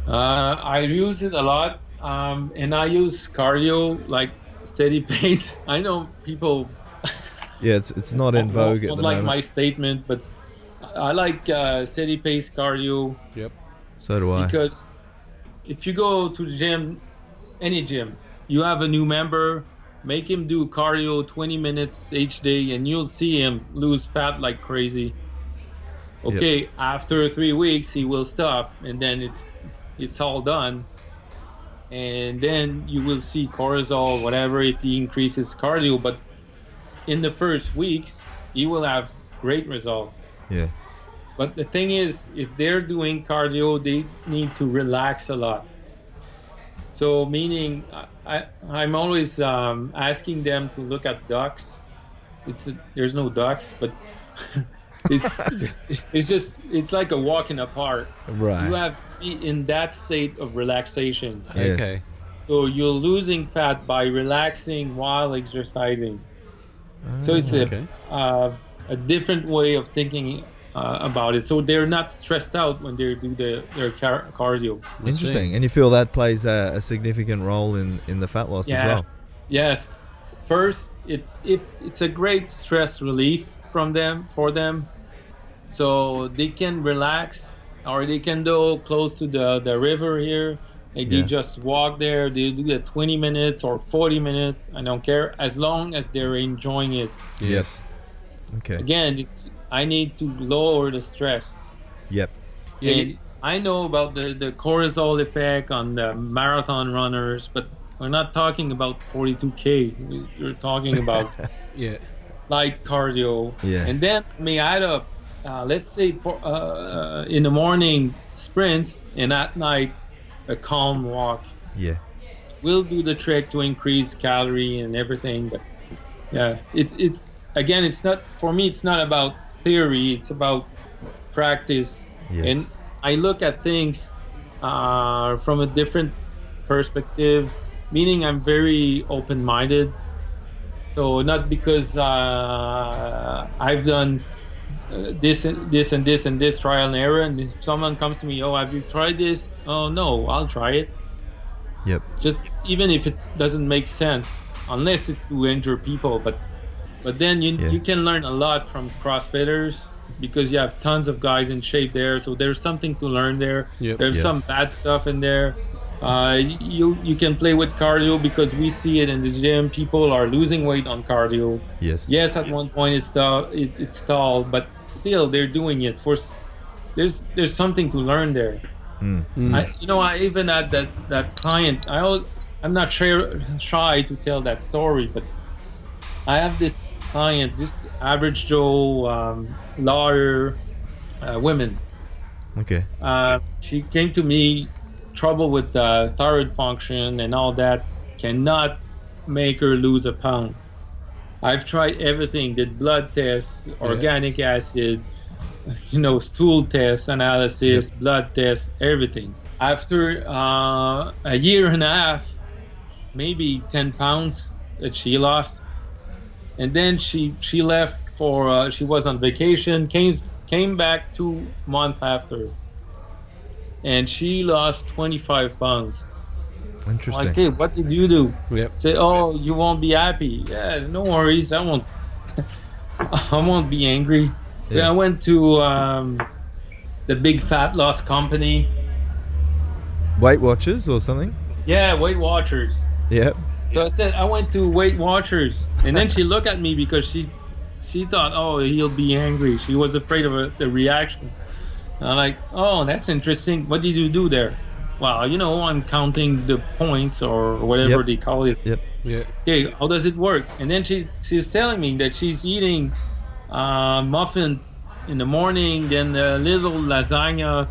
Uh, I use it a lot, um, and I use cardio like steady pace. I know people Yeah, it's it's not in don't- vogue at don't the like moment. my statement, but I like uh, steady pace cardio Yep. so do I. because if you go to the gym, any gym, you have a new member, make him do cardio 20 minutes each day, and you'll see him lose fat like crazy. Okay, after three weeks, he will stop, and then it's it's all done. And then you will see cortisol, whatever, if he increases cardio. But in the first weeks, he will have great results. yeah. But the thing is, if they're doing cardio, they need to relax a lot. So, meaning, I, I'm always um, asking them to look at ducks. It's a, there's no ducks, but it's it's just it's like a walk in a park. Right. You have be in that state of relaxation. Yes. Okay. So you're losing fat by relaxing while exercising. So it's a Okay. uh, a different way of thinking uh, about it. So they're not stressed out when they do the, their car- cardio. Interesting. And you feel that plays a, a significant role in, in the fat loss as Yeah. well. Yes. First, it, it it's a great stress relief from them for them, so they can relax or they can go close to the, the river here. Like Yeah. they just walk there. They do the 20 minutes or 40 minutes. I don't care as long as they're enjoying it. Yes. Okay. Again, it's I need to lower the stress. Yep. Yeah. And I know about the, the cortisol effect on the marathon runners, but we're not talking about 42k. We- We're talking about Yeah. light cardio. Yeah. And then may add up, uh, let's say for uh, uh, in the morning sprints and at night a calm walk. Yeah. Will do the trick to increase calorie and everything. But yeah, it's it's again, it's not for me. It's not about theory. It's about practice. Yes. And I look at things uh, from a different perspective, meaning I'm very open minded. So, not because uh, I've done uh, this and this and this and this trial and error, and if someone comes to me, oh, have you tried this? Oh, no, I'll try it. Yep. Just even if it doesn't make sense, unless it's to injure people. But but then you Yeah. you can learn a lot from CrossFitters because you have tons of guys in shape there. So there's something to learn there. Yep. There's Yeah. some bad stuff in there. Uh, you you can play with cardio because we see it in the gym. People are losing weight on cardio. Yes. Yes, at one point it's stalled, it, it's stalled, but still they're doing it. For there's there's something to learn there. I, you know, I even had that that client. I al- I'm not sure, shy to tell that story, but I have this client, this average Joe um, lawyer, uh, women. Okay. Uh, she came to me, trouble with uh, thyroid function and all that, cannot make her lose a pound. I've tried everything, did blood tests, organic acid, you know, stool tests, analysis, blood tests, everything. After uh, a year and a half, maybe 10 pounds that she lost. And then she she left for uh, she was on vacation, came came back two months after, and she lost 25 pounds. Interesting. Like, hey, what did you do? Yep. Say, oh, you won't be happy. Yeah, no worries. I won't. I won't be angry. Yeah. I went to um, the big fat loss company. Weight Watchers or something? Yeah, Weight Watchers. Yep. So I said I went to Weight Watchers, and then she looked at me because she she thought, oh, he'll be angry. She was afraid of a, the reaction. And I'm like, oh, that's interesting. What did you do there? Well, you know, I'm counting the points or whatever Yep. they call it. Yep. Yeah. okay, how does it work? And then she she's telling me that she's eating uh, muffin in the morning, then a little lasagna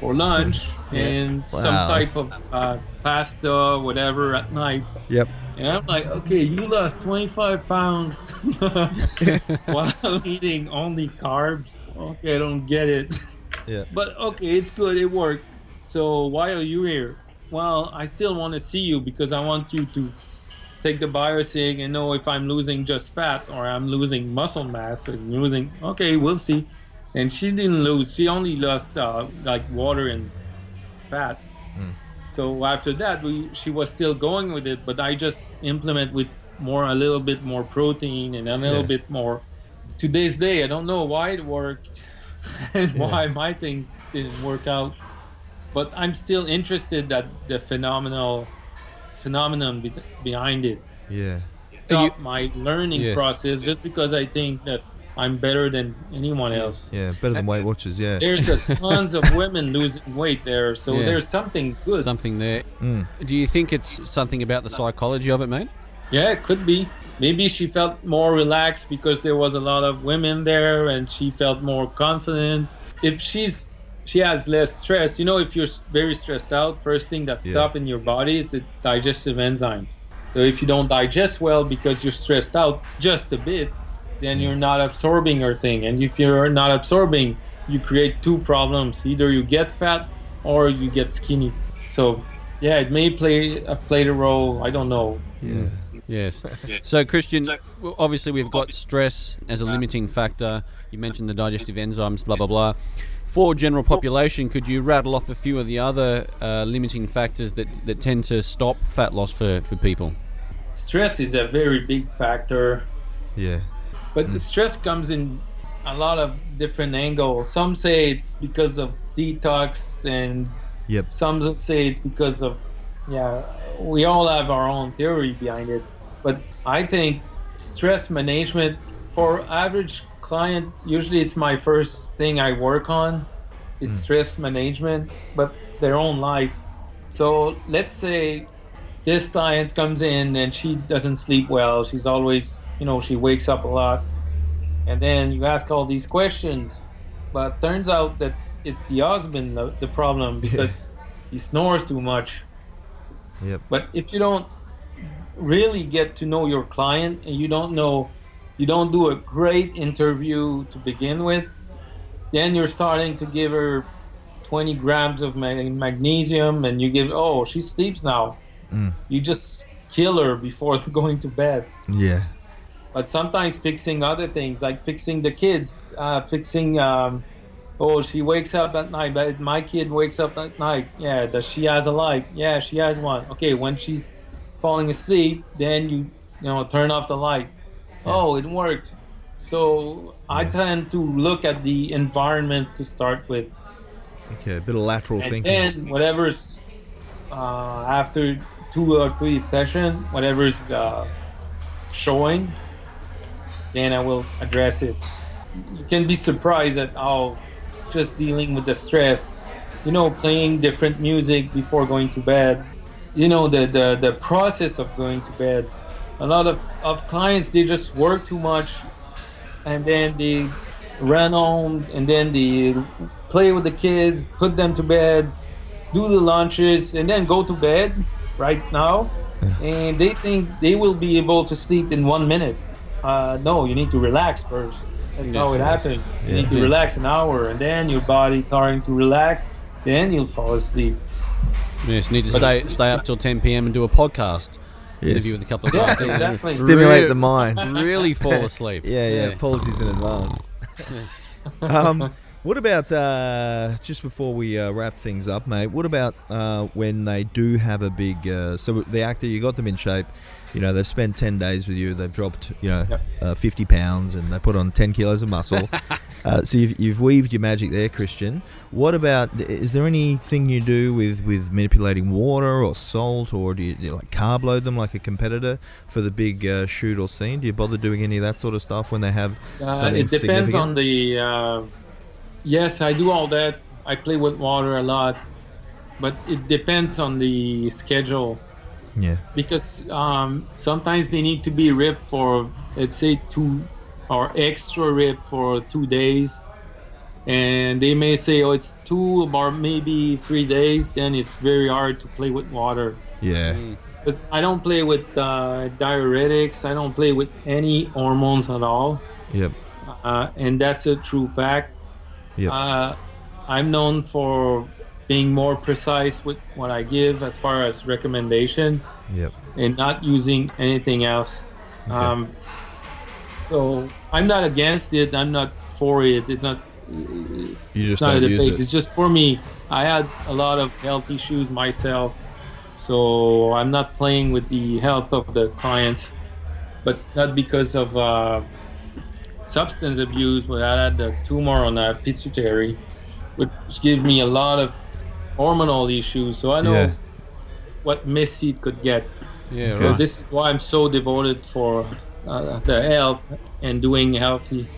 for lunch, and some type of uh, pasta, whatever, at night. Yep. And I'm like, okay, you lost 25 pounds while eating only carbs. Okay, I don't get it. Yeah. But okay, it's good. It worked. So why are you here? Well, I still want to see you because I want you to take the biosig and know if I'm losing just fat or I'm losing muscle mass and losing. Okay, we'll see. And she didn't lose. She only lost uh, like water and fat. So after that, we she was still going with it, but I just implement with more a little bit more protein and a little Yeah. bit more. To this day, I don't know why it worked and why my things didn't work out, but I'm still interested that the phenomenal phenomenon be- behind it. Yeah. Stop my learning Yes. process just because I think that I'm better than anyone else. Yeah. Better than Weight Watchers. Yeah. There's a tons of women losing weight there, so Yeah. there's something good. Something there. Mm. Do you think it's something about the psychology of it, mate? Yeah, it could be. Maybe she felt more relaxed because there was a lot of women there and she felt more confident. If she's she has less stress, you know, if you're very stressed out, first thing that Yeah. stop in your body is the digestive enzymes. So if you don't digest well because you're stressed out just a bit, then you're not absorbing your thing. And if you're not absorbing, you create two problems. Either you get fat or you get skinny. So yeah, it may play uh, played a role. I don't know. Yeah. Yes. So, Christian, obviously we've got stress as a limiting factor. You mentioned the digestive enzymes, blah, blah, blah. For general population, could you rattle off a few of the other uh, limiting factors that, that tend to stop fat loss for, for people? stress is a very big factor Yeah. but the stress comes in a lot of different angles some say it's because of detox and Yep. some say it's because of yeah we all have our own theory behind it but i think stress management for average client usually it's my first thing i work on is hmm. stress management but their own life so let's say this client comes in and she doesn't sleep well. She's always, you know, she wakes up a lot. And then you ask all these questions. But turns out that it's the husband the, the problem because he snores too much. Yep. But if you don't really get to know your client and you don't know, you don't do a great interview to begin with, then you're starting to give her 20 grams of magnesium and you give, oh, she sleeps now. Mm. You just kill her before going to bed. Yeah. But sometimes fixing other things, like fixing the kids, uh, fixing, um, oh, she wakes up at night, but my kid wakes up at night. Yeah, does she has a light? Yeah, she has one. Okay, when she's falling asleep, then you, you know, turn off the light. Oh, it worked. So I tend to look at the environment to start with. Okay. A bit of lateral And thinking. then whatever's uh, after two or three session, whatever's uh, showing, then I will address it. You can be surprised at how just dealing with the stress, you know, playing different music before going to bed, you know, the the, the process of going to bed. A lot of, of clients they just work too much and then they run home and then they play with the kids, put them to bed, do the lunches, and then go to bed right now. And they think they will be able to sleep in one minute. Uh, no, you need to relax first. That's how it Yes, happens. You need to relax an hour, and then your body starting to relax. Then you'll fall asleep. Yes, need to But- stay stay up till 10 p.m. and do a podcast Yes. interview with a couple of Yeah, guys. exactly. Stimulate Re- the mind. Really fall asleep. Yeah, yeah. Apologies in advance. um, what about uh, just before we uh, wrap things up, mate? What about uh, when they do have a big? Uh, so the actor, you got them in shape. You know, they've spent ten days with you. They've dropped, you know, Yep. uh, fifty pounds, and they put on ten kilos of muscle. uh, so you've, you've weaved your magic there, Christian. What about? Is there anything you do with, with manipulating water or salt, or do you, do you like carb load them like a competitor for the big uh, shoot or scene? Do you bother doing any of that sort of stuff when they have Uh, it depends on the. Uh, yes, I do all that. I play with water a lot, but it depends on the schedule Yeah. because um, sometimes they need to be ripped for let's say two or extra rip for two days, and they may say, "Oh, it's two or maybe three days." Then it's very hard to play with water. Yeah. Because I don't play with uh, diuretics. I don't play with any hormones at all Yep. uh, and that's a true fact. Yep. Uh, I'm known for being more precise with what I give as far as recommendation Yep. and not using anything else. Um, so I'm not against it. I'm not for it. It's not. You it's just not a debate. it. It's just for me. I had a lot of health issues myself, so I'm not playing with the health of the clients, but not because of uh, substance abuse. But I had a tumor on the pituitary, which gave me a lot of hormonal issues. So I know Yeah. what Messi could get. Yeah, So right. this is why I'm so devoted for uh, the health and doing healthy.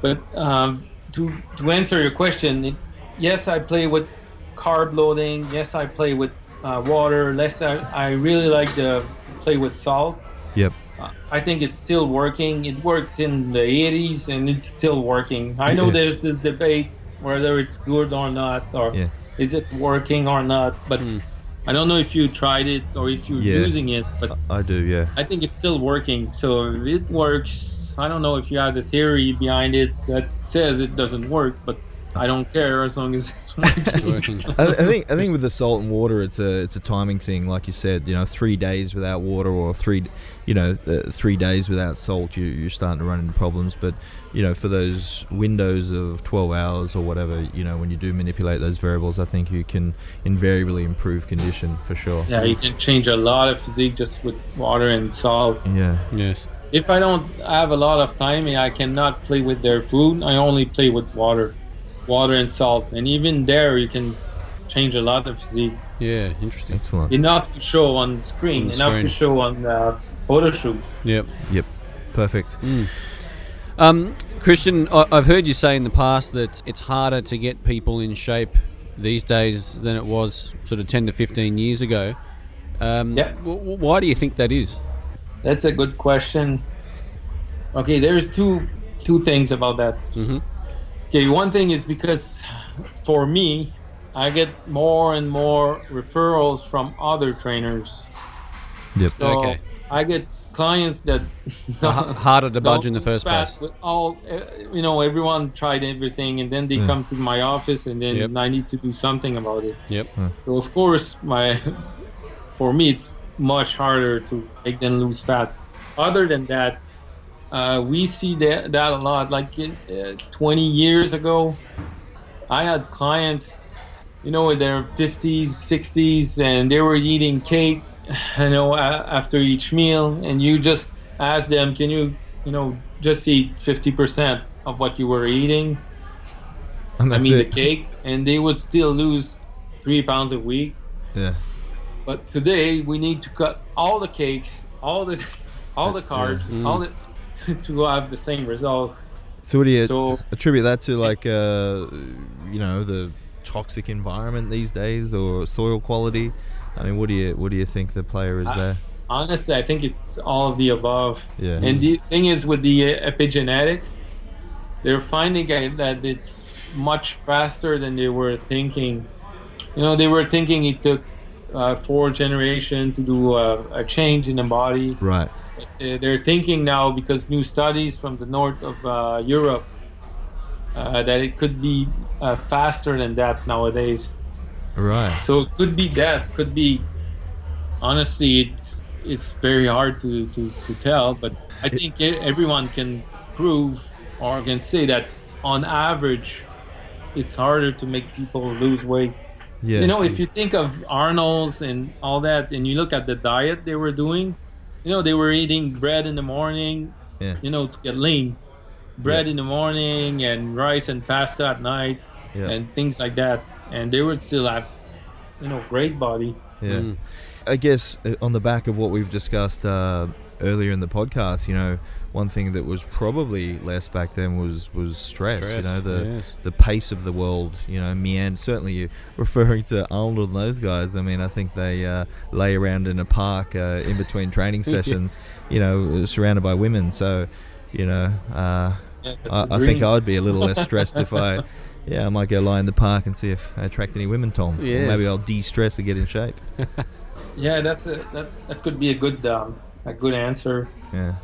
But um, to to answer your question, it, yes, I play with carb loading. Yes, I play with uh, water. Less, I, I really like to play with salt. Yep. Uh, I think it's still working. It worked in the 80s and it's still working. I know Yeah. there's this debate whether it's good or not, or Yeah. Is it working or not. But hmm. I don't know if you tried it or if you're Yeah. using it. But I do. Yeah. I think it's still working. So if it works. I don't know if you have the theory behind it that says it doesn't work, but I don't care as long as it's working. Working. I, I think I think with the salt and water, it's a it's a timing thing, like you said. You know, three days without water or three, you know, uh, three days without salt, you you're starting to run into problems. But you know, for those windows of twelve hours or whatever, you know, when you do manipulate those variables, I think you can invariably improve condition for sure. yeah, you can change a lot of physique just with water and salt. Yeah. yes. If I don't have a lot of time I cannot play with their food, I only play with water, water and salt. And even there, you can change a lot of physique. Yeah, interesting. Excellent. Enough to show on screen, On the enough to show on uh, photo shoot. Yep. Yep. Perfect. Um, Christian, I- I've heard you say in the past that it's harder to get people in shape these days than it was sort of 10 to 15 years ago. Um, Yeah. w- w- why do you think that is? That's a good question. Okay, there's two two things about that. Mhm. Okay, one thing is because for me, I get more and more referrals from other trainers. Yep. So Okay. I get clients that H- harder to budge in the first fat place. With all, uh, you know, everyone tried everything, and then they come to my office, and then Yep. I need to do something about it. Yep. So of course, my for me it's much harder to make them lose fat. Other than that, uh, we see that that a lot. Like in, uh, 20 years ago, I had clients, you know, in their 50s, 60s, and they were eating cake, you know, after each meal, and you just ask them, can you, you know, just eat 50% of what you were eating? And I mean, it. the cake, and they would still lose three pounds a week. Yeah. But today we need to cut all the cakes, all the all the carbs, all the to have the same result. So what do you So- attribute that to? Like, uh, you know, the toxic environment these days, or soil quality? I mean, what do you what do you think the player is there? Honestly, I think it's all of the above. Yeah. And the thing is, with the uh, epigenetics, they're finding that it's much faster than they were thinking. You know, they were thinking it took uh, four generations to do a, a change in the body. Right. Uh, they're thinking now because new studies from the north of uh, Europe uh, that it could be uh, faster than that nowadays. Right. So it could be that, could be. Honestly, it's it's very hard to, to, to tell, but I think e- everyone can prove or can say that on average, it's harder to make people lose weight. Yeah. You know, if you think of Arnold's and all that, and you look at the diet they were doing, you know, they were eating bread in the morning, Yeah. you know, to get lean. Bread in the morning and rice and pasta at night Yeah. and things like that. And they would still have, you know, great body. Yeah. Mm. I guess uh, on the back of what we've discussed uh, earlier in the podcast, you know, one thing that was probably less back then was was stress. you know, the yes. the pace of the world. You know, meander. Certainly, you referring to Arnold and those guys. I mean, I think they uh, lay around in a park uh, in between training sessions. You know, surrounded by women. So, you know, uh, Yeah, that's I, I think. I would be a little less stressed if I. Yeah, I might go lie in the park and see if I attract any women, Tom. Or Yes. maybe I'll de-stress and get in shape. Yeah, that's a that, that could be a good um, a good answer. Yeah.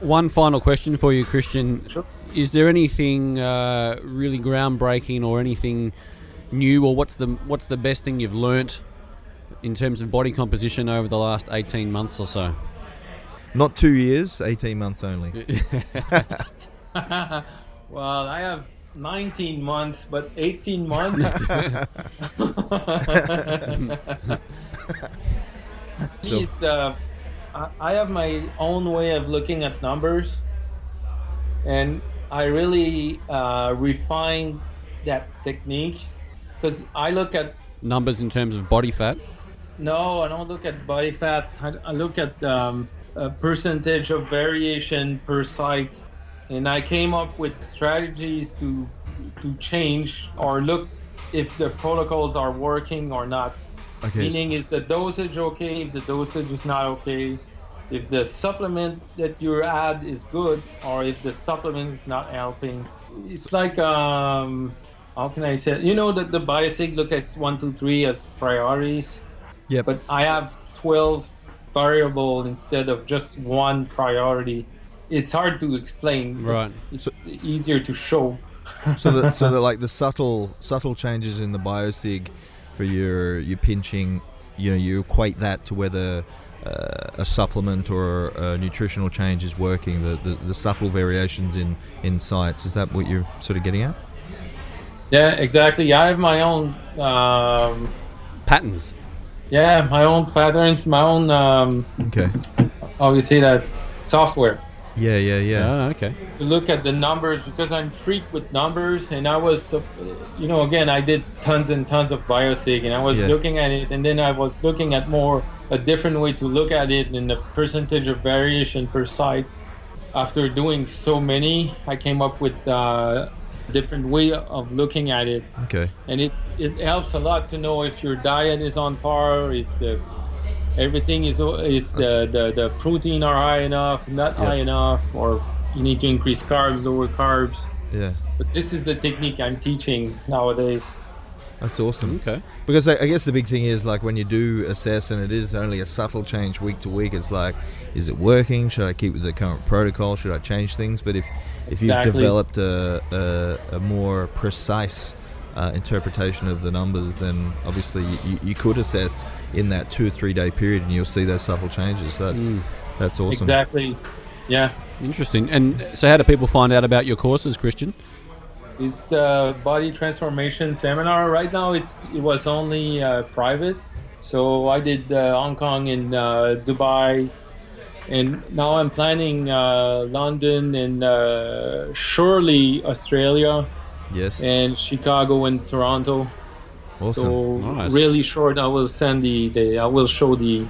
One final question for you, Christian. Sure. Is there anything uh, really groundbreaking or anything new, or what's the what's the best thing you've learnt in terms of body composition over the last eighteen months or so? Not two years, 18 months only. well, I have 19 months, but 18 months. So- it's, uh, I- I have my own way of looking at numbers, and I really uh, refine that technique because I look at Numbers in terms of body fat. no, I don't look at body fat. I, I look at um, a percentage of variation per site, and I came up with strategies to to change or look if the protocols are working or not. Okay. Meaning, is the dosage okay? If the dosage is not okay, if the supplement that you add is good, or if the supplement is not helping. It's like um, how can I say? It? You know that the biosig look at one, two, three as priorities Yep. but I have 12 variable instead of just one priority. It's hard to explain. Right. It's easier to show. so that so that like the subtle subtle changes in the biosig for your your pinching, you know, you equate that to whether uh, a supplement or a nutritional change is working. The, the the subtle variations in in sites. Is that what you're sort of getting at? Yeah, exactly. Yeah, I have my own, um, Patterns. yeah, my own patterns, my own, um, Okay. how you say that, software Yeah, yeah, yeah. Ah, okay. to look at the numbers because I'm freak with numbers and I was, uh, you know, again, I did tons and tons of biosig and I was Yeah. looking at it and then I was looking at more a different way to look at it in the percentage of variation per site. After doing so many, I came up with uh, a different way of looking at it Okay. and it, it helps a lot to know if your diet is on par, if the everything is if the, the the protein are high enough, not Yeah. high enough, or you need to increase carbs, over carbs. Yeah, But this is the technique I'm teaching nowadays. that's awesome. Okay. Because I, I guess the big thing is like when you do assess, and it is only a subtle change week to week. It's like, is it working? Should I keep with the current protocol? Should I change things? But if if you've developed a, a, a more precise uh, interpretation of the numbers, then obviously you, you could assess in that two or three day period, and you'll see those subtle changes. So that's Mm. that's awesome. Exactly. Yeah. Interesting. And so, how do people find out about your courses, Christian? It's the body transformation seminar. Right now, it's it was only uh, private. So I did uh, Hong Kong and uh, Dubai, and now I'm planning uh, London and uh, surely Australia Yes, and Chicago and Toronto. awesome. So Nice. really short. I will send the, the I will show the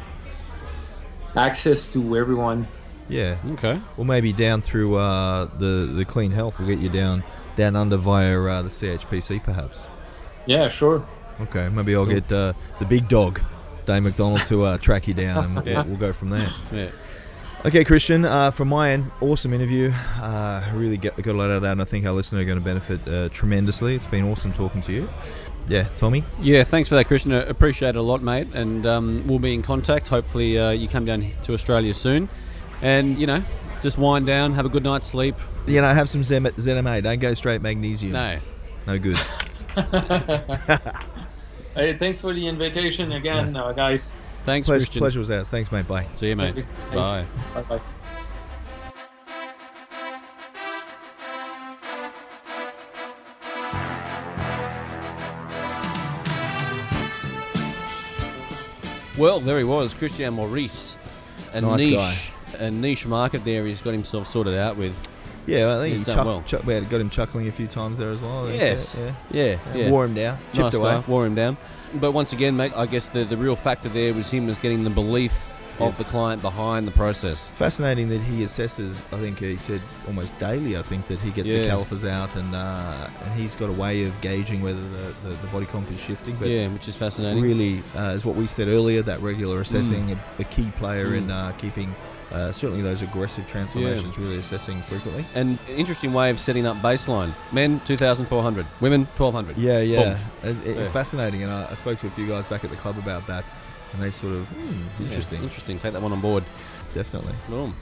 access to everyone. yeah, Okay. or maybe down through uh, the the clean health. We'll get you down down under via uh, the CHPC, perhaps. Yeah, sure. Okay, maybe I'll get uh, the big dog, Dave McDonald, to uh, track you down, and we'll, Yeah. we'll go from there. Yeah. Okay, Christian, uh, from my end, awesome interview. Uh, really get, got a lot out of that, and I think our listener are going to benefit uh, tremendously. It's been awesome talking to you. Yeah, Tommy. Yeah, thanks for that, Christian. I appreciate it a lot, mate. And um, we'll be in contact. Hopefully, uh, you come down to Australia soon. And, you know, just wind down, have a good night's sleep. You know, have some Zen- ZMA. Don't go straight magnesium. No. No good. Hey, thanks for the invitation again, uh, guys. Thanks, pleasure, Christian. pleasure was ours. Thanks, mate. Bye. See you, mate. Okay. Bye. Bye bye. Well, there he was, Christian Maurice. A Nice niche, guy. a niche market there. He's got himself sorted out with. Yeah, I think He's he done chuck, well. chuck- we had got him chuckling a few times there as well. Yes. Yeah, Yeah, yeah. yeah. Wore him down. Chipped nice away. guy, wore him down. But once again, mate, I guess the, the real factor there was him was getting the belief Yes. of the client behind the process. Fascinating that he assesses. I think he said almost daily. I think that he gets the calipers out, and uh, and he's got a way of gauging whether the, the, the body comp is shifting. But yeah, which is fascinating. really, uh, is what we said earlier. That regular assessing, Mm. a, a key player in uh, keeping uh, certainly those aggressive transformations yeah. really assessing frequently. And interesting way of setting up baseline. Men 2,400, women 1,200. Yeah, yeah. It, it, yeah. Fascinating. And I, I, spoke to a few guys back at the club about that, and they sort of, hmm, yeah, interesting. interesting. Take that one on board. Definitely. Boom.